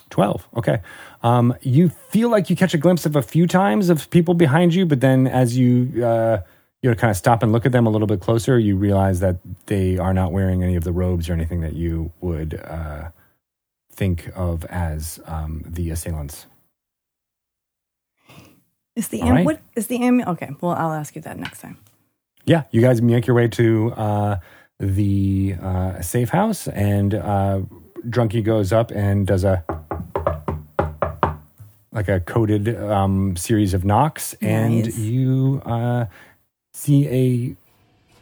12. Okay. Um, you feel like you catch a glimpse of a few times of people behind you, but then as you, uh, you know, kind of stop and look at them a little bit closer, you realize that they are not wearing any of the robes or anything that you would uh, think of as um, the assailants. Is the am- right. what is the am- okay? Well, I'll ask you that next time. Yeah, you guys make your way to uh, the uh, safe house, and uh, Drunky goes up and does a like a coded um, series of knocks, and Nice. you uh, see a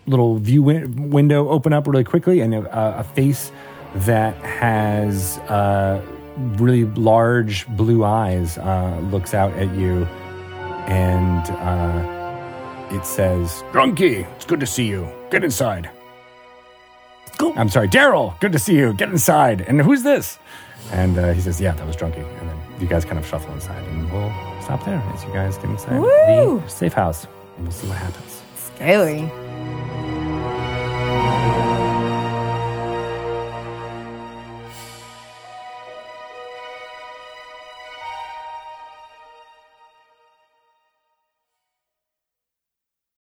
little view win- window open up really quickly, and a, a face that has uh, really large blue eyes uh, looks out at you, and. Uh, it says, Drunky, it's good to see you. Get inside. I'm sorry, Daryl. Good to see you. Get inside. And who's this? And uh, he says, Yeah, that was Drunky. And then you guys kind of shuffle inside, and we'll stop there as you guys get inside Woo! the safe house, and we'll see what happens. Scary.